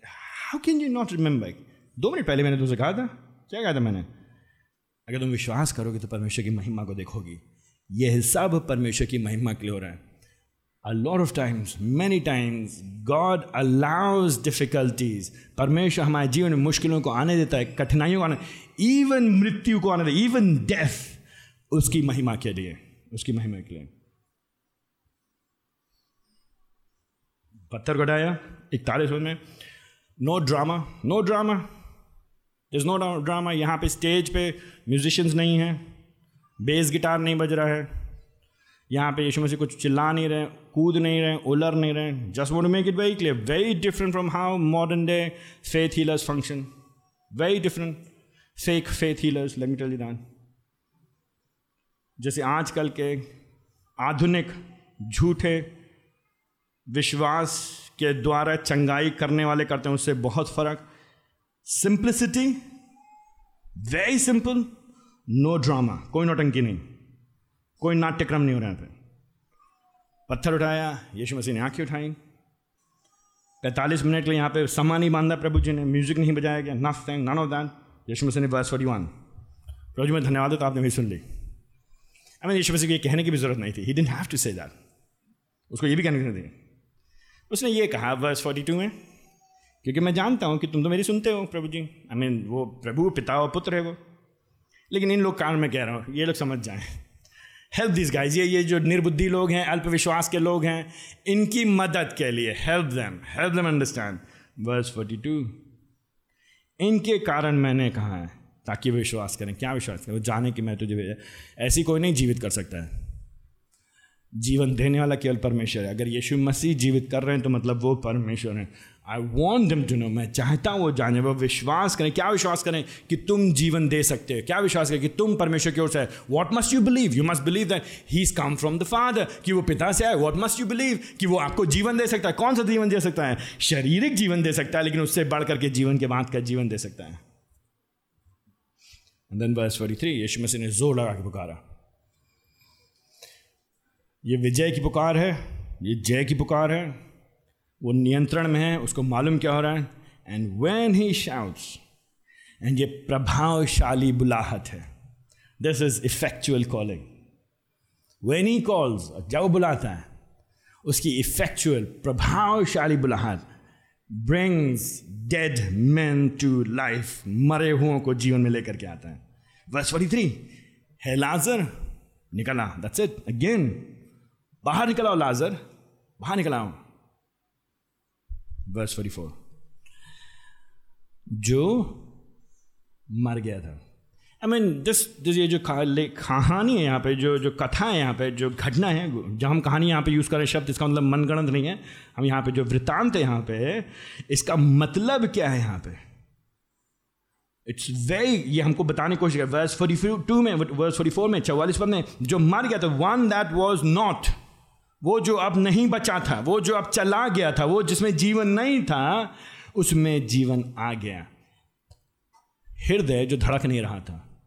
How can you not remember दो मिनट पहले मैंने तुमसे कहा था। क्या कहा था मैंने? अगर तुम विश्वास करोगे तो परमेश्वर की महिमा को देखोगी। यह सब परमेश्वर की महिमा के लिए हो रहा है। A lot of times, many times, God allows difficulties. परमेश्वर हमारे जीवन में मुश्किलों को आने देता है कठिनाइयों को आने इवन मृत्यु को आने देता है इवन डेथ उसकी महिमा के लिए उसकी महिमा के लिए। पत्थर घटाया इकतालीस में। No drama no drama is no drama यहाँ पे स्टेज पे म्यूजिशियंस नहीं हैं. बेस गिटार नहीं बज रहा है. यहाँ पे यीशु मसीह कुछ चिल्ला नहीं रहे, कूद नहीं रहे, उलर नहीं रहे. Just want make it very clear very different from how modern day faith healers function very different fake faith healers let me जैसे आजकल के आधुनिक झूठे विश्वास के द्वारा चंगाई करने वाले करते हैं, उससे बहुत फ़र्क simplicity very simple no drama कोई नौटंकी नहीं, कोई नाट्यक्रम नहीं हो रहा था पत्थर उठाया, यीशु मसीह ने आँखें उठाई। पैंतालीस मिनट के लिए यहाँ पे समा नहीं बांधा प्रभु जी ने, म्यूज़िक नहीं बजाया गया नथिंग नन ऑफ़ दैट यीशु मसीह ने बस फोर्टी वन प्रभु जी मैं धन्यवाद तो आपने भी सुन ली। आई मीन यीशु मसीह को ये कहने की भी ज़रूरत नहीं थी। He didn't have to say that उसको ये भी कहने की नहीं थी उसने ये कहा वर्स फोर्टी टू में क्योंकि मैं जानता हूँ कि तुम तो मेरी सुनते हो, प्रभु जी। आई मीन वो प्रभु, पिता और पुत्र है वो। लेकिन इन लोग कारण मैं कह रहा हूँ, ये लोग समझ जाएँ। हेल्प दिस गाइज़ ये ये जो निर्बुद्धि लोग हैं, अल्पविश्वास के लोग हैं, इनकी मदद के लिए help them help them understand verse forty two इनके कारण मैंने कहा है, ताकि वो विश्वास करें। क्या विश्वास करें? वो जाने कि मैं तुझे, ऐसी कोई नहीं जीवित कर सकता है। जीवन देने वाला केवल परमेश्वर है। अगर यीशु मसीह जीवित कर रहे हैं तो मतलब वो परमेश्वर हैं। I want them to know मैं चाहता हूँ वो जाने, वो विश्वास करें। क्या विश्वास करें कि तुम जीवन दे सकते हो? क्या विश्वास करें कि तुम परमेश्वर की ओर से what must you believe you must believe that he is come from the father कि वो पिता से आए। वॉट मस्ट यू बिलीव कि वो आपको जीवन दे सकता है। कौन सा जीवन दे सकता है? शारीरिक जीवन दे सकता है, लेकिन उससे बढ़ करके जीवन के बाद का जीवन दे सकता है। देन वर्स 43 यीशु मसीह ने ज़ोर लगा के पुकारा। ये विजय की पुकार है, ये जय की पुकार है वो नियंत्रण में है, उसको मालूम क्या हो रहा है? And when he shouts and ये प्रभावशाली बुलाहट है। This is effectual calling when he calls जब बुलाता है, उसकी इफेक्चुअल प्रभावशाली बुलाहट brings dead man to life मरे हुओं को जीवन में लेकर के आता है। वर्स फोर्टी थ्री है लाजर निकला दैट्स इट अगेन बाहर निकला हो लाजर बाहर निकला हूँ। वर्स फोर्टी फोर जो मर गया था। आई मीन दिस दिस ये जो कहानी है यहाँ पे, जो जो कथा है यहाँ पे, जो घटना है जो हम कहानी यहाँ पे यूज़ कर करें शब्द, इसका मतलब मनगणत नहीं है। हम यहाँ पे जो वृत्तांत है यहाँ पे, इसका मतलब क्या है यहाँ पे? इट्स वेरी ये हमको बताने की कोशिश कर वर्स फोर्टी टू में वर्स फोर्टी फोर में, चौवालीस पद में, जो मर गया था वन दैट वॉज़ नॉट वो जो अब नहीं बचा था, वो जो अब चला गया था, वो जिसमें जीवन नहीं था, उसमें जीवन आ गया। हृदय जो धड़क नहीं रहा था,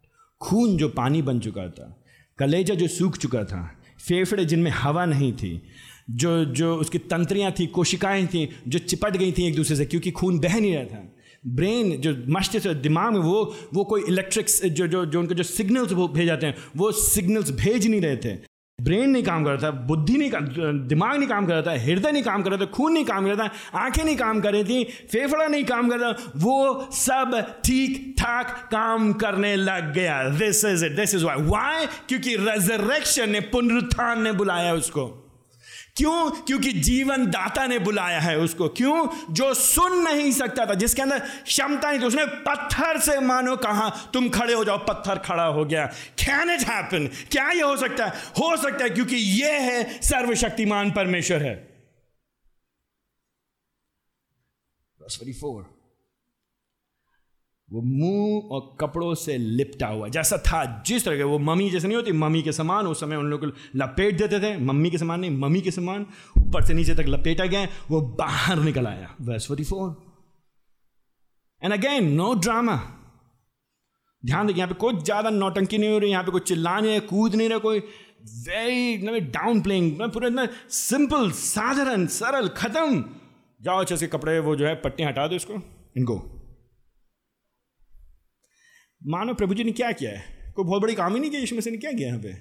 खून जो पानी बन चुका था, कलेजा जो सूख चुका था, फेफड़े जिनमें हवा नहीं थी, जो जो उसकी तंत्रियाँ थी, कोशिकाएँ थी, जो चिपट गई थी एक दूसरे से, क्योंकि खून बह नहीं रहा था। ब्रेन जो मस्तिष्क दिमाग में, वो वो कोई इलेक्ट्रिक जो जो जो उनके जो सिग्नल्स वो भेज जाते हैं, वो सिग्नल्स भेज नहीं रहे थे। ब्रेन नहीं काम करता, बुद्धि नहीं काम, दिमाग नहीं काम करता, हृदय नहीं काम कर रहा था खून नहीं काम करता, आँखें नहीं काम कर रही थी, फेफड़ा नहीं काम कर रहा वो सब ठीक ठाक काम करने लग गया। This is it this is why why क्योंकि रेजरेक्शन ने, पुनरुत्थान ने बुलाया उसको। क्यों? क्योंकि जीवन दाता ने बुलाया है उसको। क्यों? जो सुन नहीं सकता था, जिसके अंदर क्षमता नहीं थी, उसने पत्थर से मानो कहा, तुम खड़े हो जाओ, पत्थर खड़ा हो गया। कैन इट हैपन क्या ये हो सकता है? हो सकता है, क्योंकि ये है, सर्वशक्तिमान परमेश्वर है। वो मुँह और कपड़ों से लिपटा हुआ, जैसा था जिस तरह के, वो मम्मी जैसे नहीं होती, मम्मी के समान, उस समय उन लोग को लपेट देते थे, मम्मी के समान नहीं, मम्मी के समान, ऊपर से नीचे तक लपेटा गया, वो बाहर निकल आया verse forty four and again no drama ध्यान देखिए यहाँ पे कोई ज़्यादा नौटंकी नहीं हो रही, यहाँ पे कोई चिल्ला नहीं कूद नहीं रहा कोई वेरी डाउन प्लेइंग पूरा, इतना सिंपल साधारण, सरल, खत्म। जाओ अच्छे से कपड़े, वो जो है पट्टियाँ हटा दो इसको इनको मानो प्रभु जी ने क्या किया है? कोई बहुत बड़ी काम ही नहीं किया यीशु मसीह ने क्या किया यहाँ पे?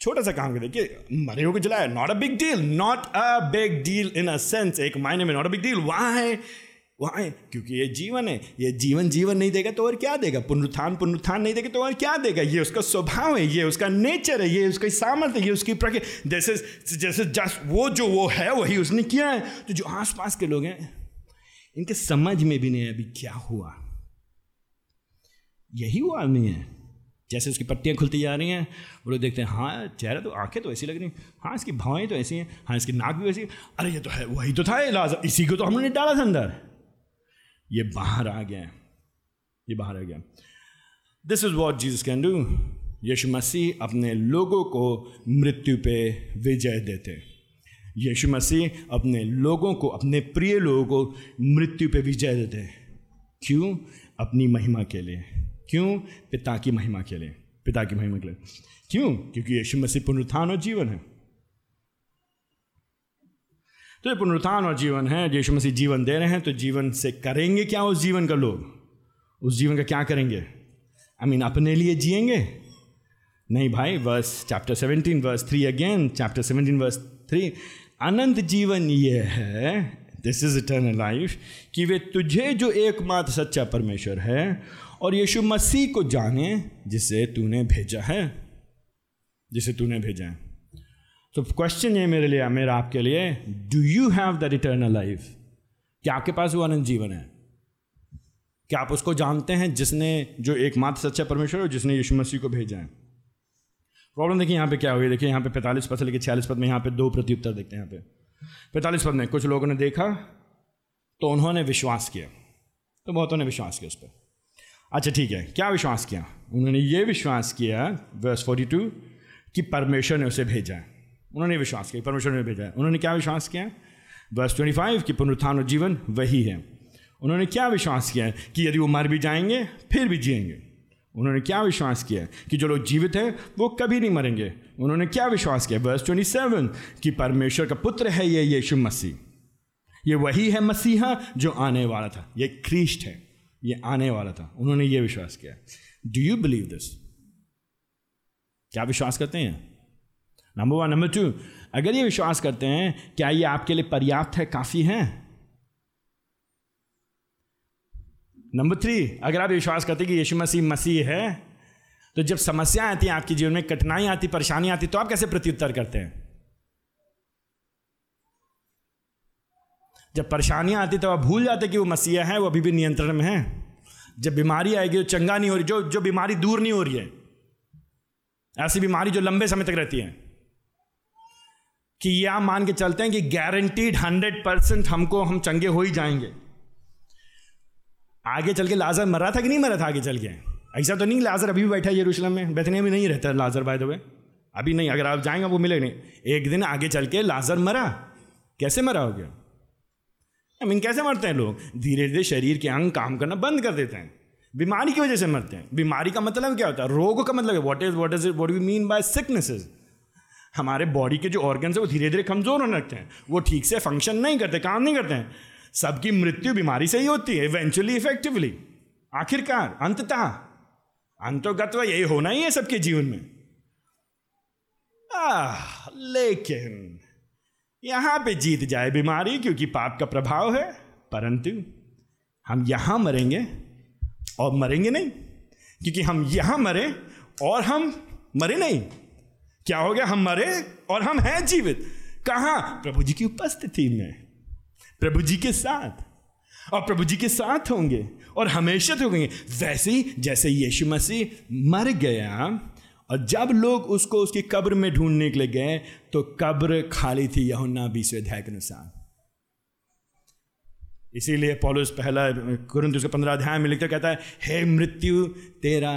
छोटा सा काम कर देखिए, मरे को जलाया not a big deal not a big deal in a sense एक मायने में नॉट अ बिग डील वहाँ है वहाँ है, क्योंकि ये जीवन है, ये जीवन जीवन नहीं देगा तो और क्या देगा? पुनरुत्थान पुनरुत्थान नहीं देगा तो और क्या देगा? ये उसका स्वभाव है, ये उसका नेचर है, ये उसका सामर्थ्य है ये उसकी प्रकृति जैसे जैसे जस्ट वो जो वो है, वही उसने किया है। तो जो आसपास के लोग हैं, इनके समझ में भी नहीं अभी क्या हुआ। यही वो आदमी है। जैसे उसकी पट्टियाँ खुलती जा रही हैं, वो लोग देखते हैं हाँ चेहरा तो आँखें तो ऐसी लग रही हैं। हाँ इसकी भावें तो ऐसी हैं। हाँ इसकी नाक भी वैसी अरे, ये तो है, वही तो था इलाज। इसी को तो हमने डाला था अंदर। ये बाहर आ गया। ये बाहर आ गया। This is what Jesus can do यीशु मसीह अपने लोगों को मृत्यु पे विजय देते। यीशु मसीह अपने लोगों को, अपने प्रिय लोगों को मृत्यु पे विजय देते। क्यों? अपनी महिमा के लिए। क्यों? पिता की महिमा के लिए। पिता की महिमा के लिए। क्यों? क्योंकि यीशु मसीह पुनरुत्थान और जीवन है। तो ये पुनरुत्थान और जीवन है। यीशु मसीह जीवन दे रहे हैं तो जीवन से करेंगे क्या उस जीवन का लोग? उस जीवन का क्या करेंगे? आई मीन अपने लिए जिएँगे? नहीं भाई verse chapter seventeen verse three again chapter seventeen verse three अनंत जीवन ये है दिस इज़ इटर्नल लाइफ कि वे तुझे जो एकमात्र सच्चा परमेश्वर है और यीशु मसीह को जाने जिसे तूने भेजा है। जिसे तूने भेजा है। तो क्वेश्चन ये मेरे लिए, मेरा आपके लिए do you have the eternal life क्या आपके पास वो अनंत जीवन है? क्या आप उसको जानते हैं जिसने, जो एकमात्र सच्चा परमेश्वर है जिसने यीशु मसीह को भेजा है? प्रॉब्लम देखिए यहाँ पे क्या हुई? देखिए यहाँ पे पैंतालीस पद से लेकर छियालीस पद में यहाँ पे दो प्रत्युत्तर देखते हैं यहाँ पे। पैंतालीस पद में कुछ लोगों ने देखा तो उन्होंने विश्वास किया। तो बहुतों ने विश्वास किया उस पर। अच्छा ठीक है। क्या विश्वास किया? उन्होंने ये विश्वास किया वर्स फोर्टी टू कि परमेश्वर ने उसे भेजा है। उन्होंने विश्वास किया परमेश्वर ने भेजा है। उन्होंने क्या विश्वास किया? वर्स ट्वेंटी फाइव कि पुनरुत्थान और जीवन वही है। उन्होंने क्या विश्वास किया कि यदि वो मर भी जाएँगे, फिर भी जिएँगे? उन्होंने क्या विश्वास किया कि जो लोग जीवित हैं, वो कभी नहीं मरेंगे? उन्होंने क्या विश्वास किया? वर्स ट्वेंटी सेवन कि परमेश्वर का पुत्र है ये यीशु मसीह। ये वही है मसीहा जो आने वाला था। ये ख्रीष्ट है। ये आने वाला था। उन्होंने ये विश्वास किया। डू यू बिलीव दिस क्या विश्वास करते हैं? नंबर वन नंबर टू अगर ये विश्वास करते हैं, क्या ये आपके लिए पर्याप्त है? काफ़ी है। नंबर थ्री अगर आप विश्वास करते हैं कि यीशु मसीह मसीह है तो जब समस्या आती है आपके जीवन में कठिनाई आती परेशानी आती तो आप कैसे प्रत्युत्तर करते हैं? जब परेशानियाँ आती तो आप भूल जाते कि वो मसीहा है, वो अभी भी नियंत्रण में है। जब बीमारी आएगी जो चंगा नहीं हो रही, जो जो बीमारी दूर नहीं हो रही है। ऐसी बीमारी जो लंबे समय तक रहती है। कि ये आप मान के चलते हैं कि गारंटीड हंड्रेड परसेंट हमको, हम चंगे हो ही जाएँगे। आगे चल के लाजर मरा था कि नहीं मरा था आगे चल के? ऐसा तो नहीं लाजर अभी भी बैठा है यरूशलेम में, बैठने में नहीं रहता लाजर बाय द वे अभी नहीं, अगर आप जाएँगे, वो मिले नहीं एक दिन आगे चल के लाजर मरा। कैसे मरा हो गया? आई मीन कैसे मरते हैं लोग? धीरे धीरे शरीर के अंग काम करना बंद कर देते हैं। बीमारी की वजह से मरते हैं। बीमारी का मतलब क्या होता है? रोग का मतलब what is what is what you mean by sicknesses हमारे बॉडी के जो ऑर्गन है वो धीरे धीरे कमज़ोर होने लगते हैं। वो ठीक से फ़ंक्शन नहीं करते काम नहीं करते हैं। सबकी मृत्यु बीमारी से ही होती है इवेंचुअली इफेक्टिवली आखिरकार अंततः। अंतोगत्व यही होना ही है सबके जीवन में। आ, लेकिन यहाँ पे जीत जाए बीमारी, क्योंकि पाप का प्रभाव है। परंतु हम यहाँ मरेंगे और मरेंगे नहीं, क्योंकि हम यहाँ मरे और हम मरे नहीं। क्या हो गया? हम मरे और हम हैं जीवित। कहा? प्रभु जी की उपस्थिति में, प्रभु जी के साथ। और प्रभु जी के साथ होंगे और हमेशा तो होंगे। वैसे ही, जैसे यीशु मसीह मर गया और जब लोग उसको उसकी कब्र में ढूँढने के लिए गए तो कब्र खाली थी यहुन्ना बीसवें अध्याय के अनुसार। इसीलिए पॉलिस पहला कुरंत उसके पंद्रह अध्याय में लिखकर कहता है, हे मृत्यु, तेरा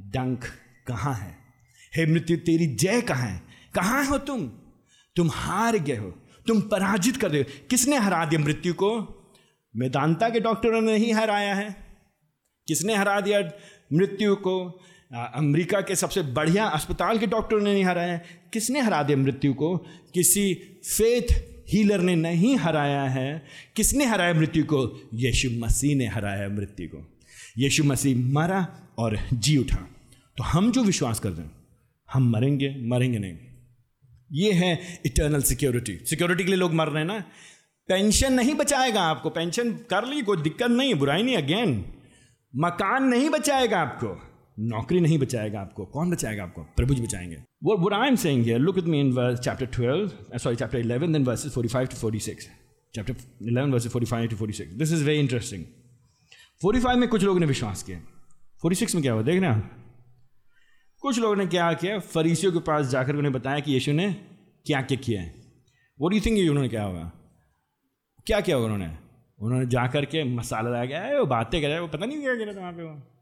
डंक कहाँ है? हे मृत्यु, तेरी जय कहाँ है? कहाँ हो तुम? तुम हार गए हो, तुम पराजित कर दे किसने हरा दिया मृत्यु को? वेदांता के डॉक्टरों ने नहीं हराया है। किसने हरा दिया मृत्यु को? अमेरिका के सबसे बढ़िया अस्पताल के डॉक्टर ने नहीं हराया किसने हरा दिया मृत्यु को? किसी फेथ हीलर ने नहीं हराया है। किसने हराया मृत्यु को? यीशु मसीह ने हराया मृत्यु को। यीशु मसीह मरा और जी उठा। तो हम जो विश्वास करते हैं, हम मरेंगे मरेंगे नहीं। ये है इटर्नल सिक्योरिटी सिक्योरिटी के लिए लोग मर रहे हैं ना। पेंशन नहीं बचाएगा आपको। पेंशन कर ली, कोई दिक्कत नहीं, बुराई नहीं अगेन मकान नहीं बचाएगा आपको। नौकरी नहीं बचाएगा आपको। कौन बचाएगा आपको? प्रभु जी बचाएँगे। वो बुरा I am saying here look with me in chapter 12 sorry chapter 11 then verses 45 to 46 chapter 11 verses 45 to 46 this is very interesting 45 में कुछ लोगों ने विश्वास किया। 46 में क्या हुआ? देख रहे हैं कुछ लोगों ने क्या किया? फरीसियों के पास जाकर उन्हें बताया कि यीशु ने क्या क्या किया है। वो डू थिंक उन्होंने क्या होगा क्या किया उन्होंने? उन्होंने जा करके मसाला लगा गया वो बातें कर रहे वो पता नहीं क्या कह रहा था वहाँ पे वो।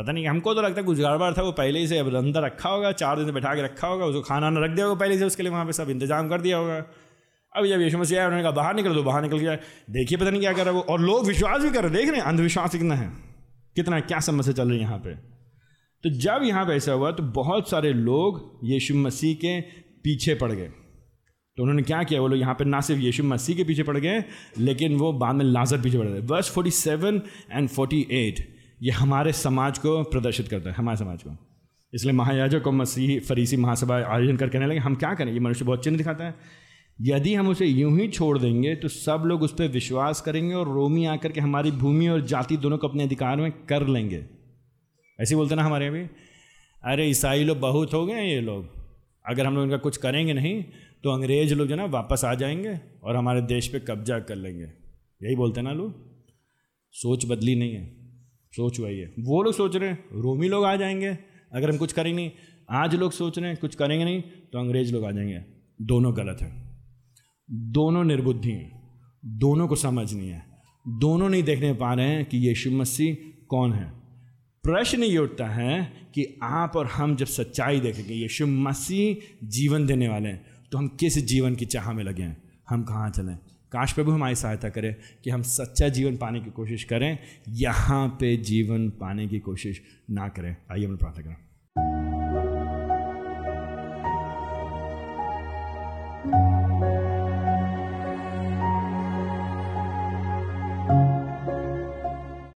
पता नहीं, हमको तो लगता है कुछ गड़बड़ था, वो पहले ही से अब अंदर रखा होगा, चार दिन से बैठा के रखा होगा, उसको खाना ना रख दिया होगा पहले से, उसके लिए वहाँ पे सब इंतज़ाम कर दिया होगा। अब जब यीशु मसीह आया उन्होंने कहा, बाहर निकल दो बाहर निकल गया। देखिए पता नहीं क्या कर रहा है वो। और लोग विश्वास भी कर रहे देख रहे हैं, अंधविश्वास कितना है, कितना क्या समस्या चल रही है यहाँ पर तो जब यहाँ पर ऐसा हुआ तो बहुत सारे लोग यीशु मसीह के पीछे पड़ गए। तो उन्होंने क्या किया, वो लोग यहाँ पर ना सिर्फ़ यीशु मसीह के पीछे पड़ गए, लेकिन वो बाद में लाजर पीछे पड़ गए। Verse forty seven and forty eight ये हमारे समाज को प्रदर्शित करता है, हमारे समाज को। इसलिए महायाजक और मसीह, फरीसी महासभा आयोजन कर कहने लगे, हम क्या करें? ये मनुष्य बहुत चिन्ह दिखाता है। यदि हम उसे यूँ ही छोड़ देंगे तो सब लोग उस पर विश्वास करेंगे और रोमी आकर के हमारी भूमि और जाति दोनों को अपने अधिकार में कर लेंगे। ऐसे बोलते ना हमारे अभी अरे ईसाई लोग बहुत हो गए हैं ये लोग। अगर हम लोग इनका कुछ करेंगे नहीं तो अंग्रेज़ लोग जो ना, वापस आ जाएँगे और हमारे देश पे कब्जा कर लेंगे। यही बोलते ना लोग। सोच बदली नहीं है। सोच वही है वो लोग सोच रहे हैं, रोमी लोग आ जाएँगे। अगर हम कुछ करेंगे नहीं, आज लोग सोच रहे हैं, कुछ करेंगे नहीं तो अंग्रेज़ लोग आ जाएँगे। दोनों गलत हैं। दोनों निर्बुद्धि हैं। दोनों को समझ नहीं है। दोनों नहीं देखने पा रहे हैं कि यीशु मसीह कौन है। प्रश्न ये उठता है कि आप और हम जब सच्चाई देखेंगे, यीशु मसीह जीवन देने वाले हैं तो हम किस जीवन की चाह में लगे हैं? हम कहाँ चलें? काश प्रभु हमारी सहायता करें कि हम सच्चा जीवन पाने की कोशिश करें, यहाँ पे जीवन पाने की कोशिश ना करें। आइए हम प्रार्थना करें।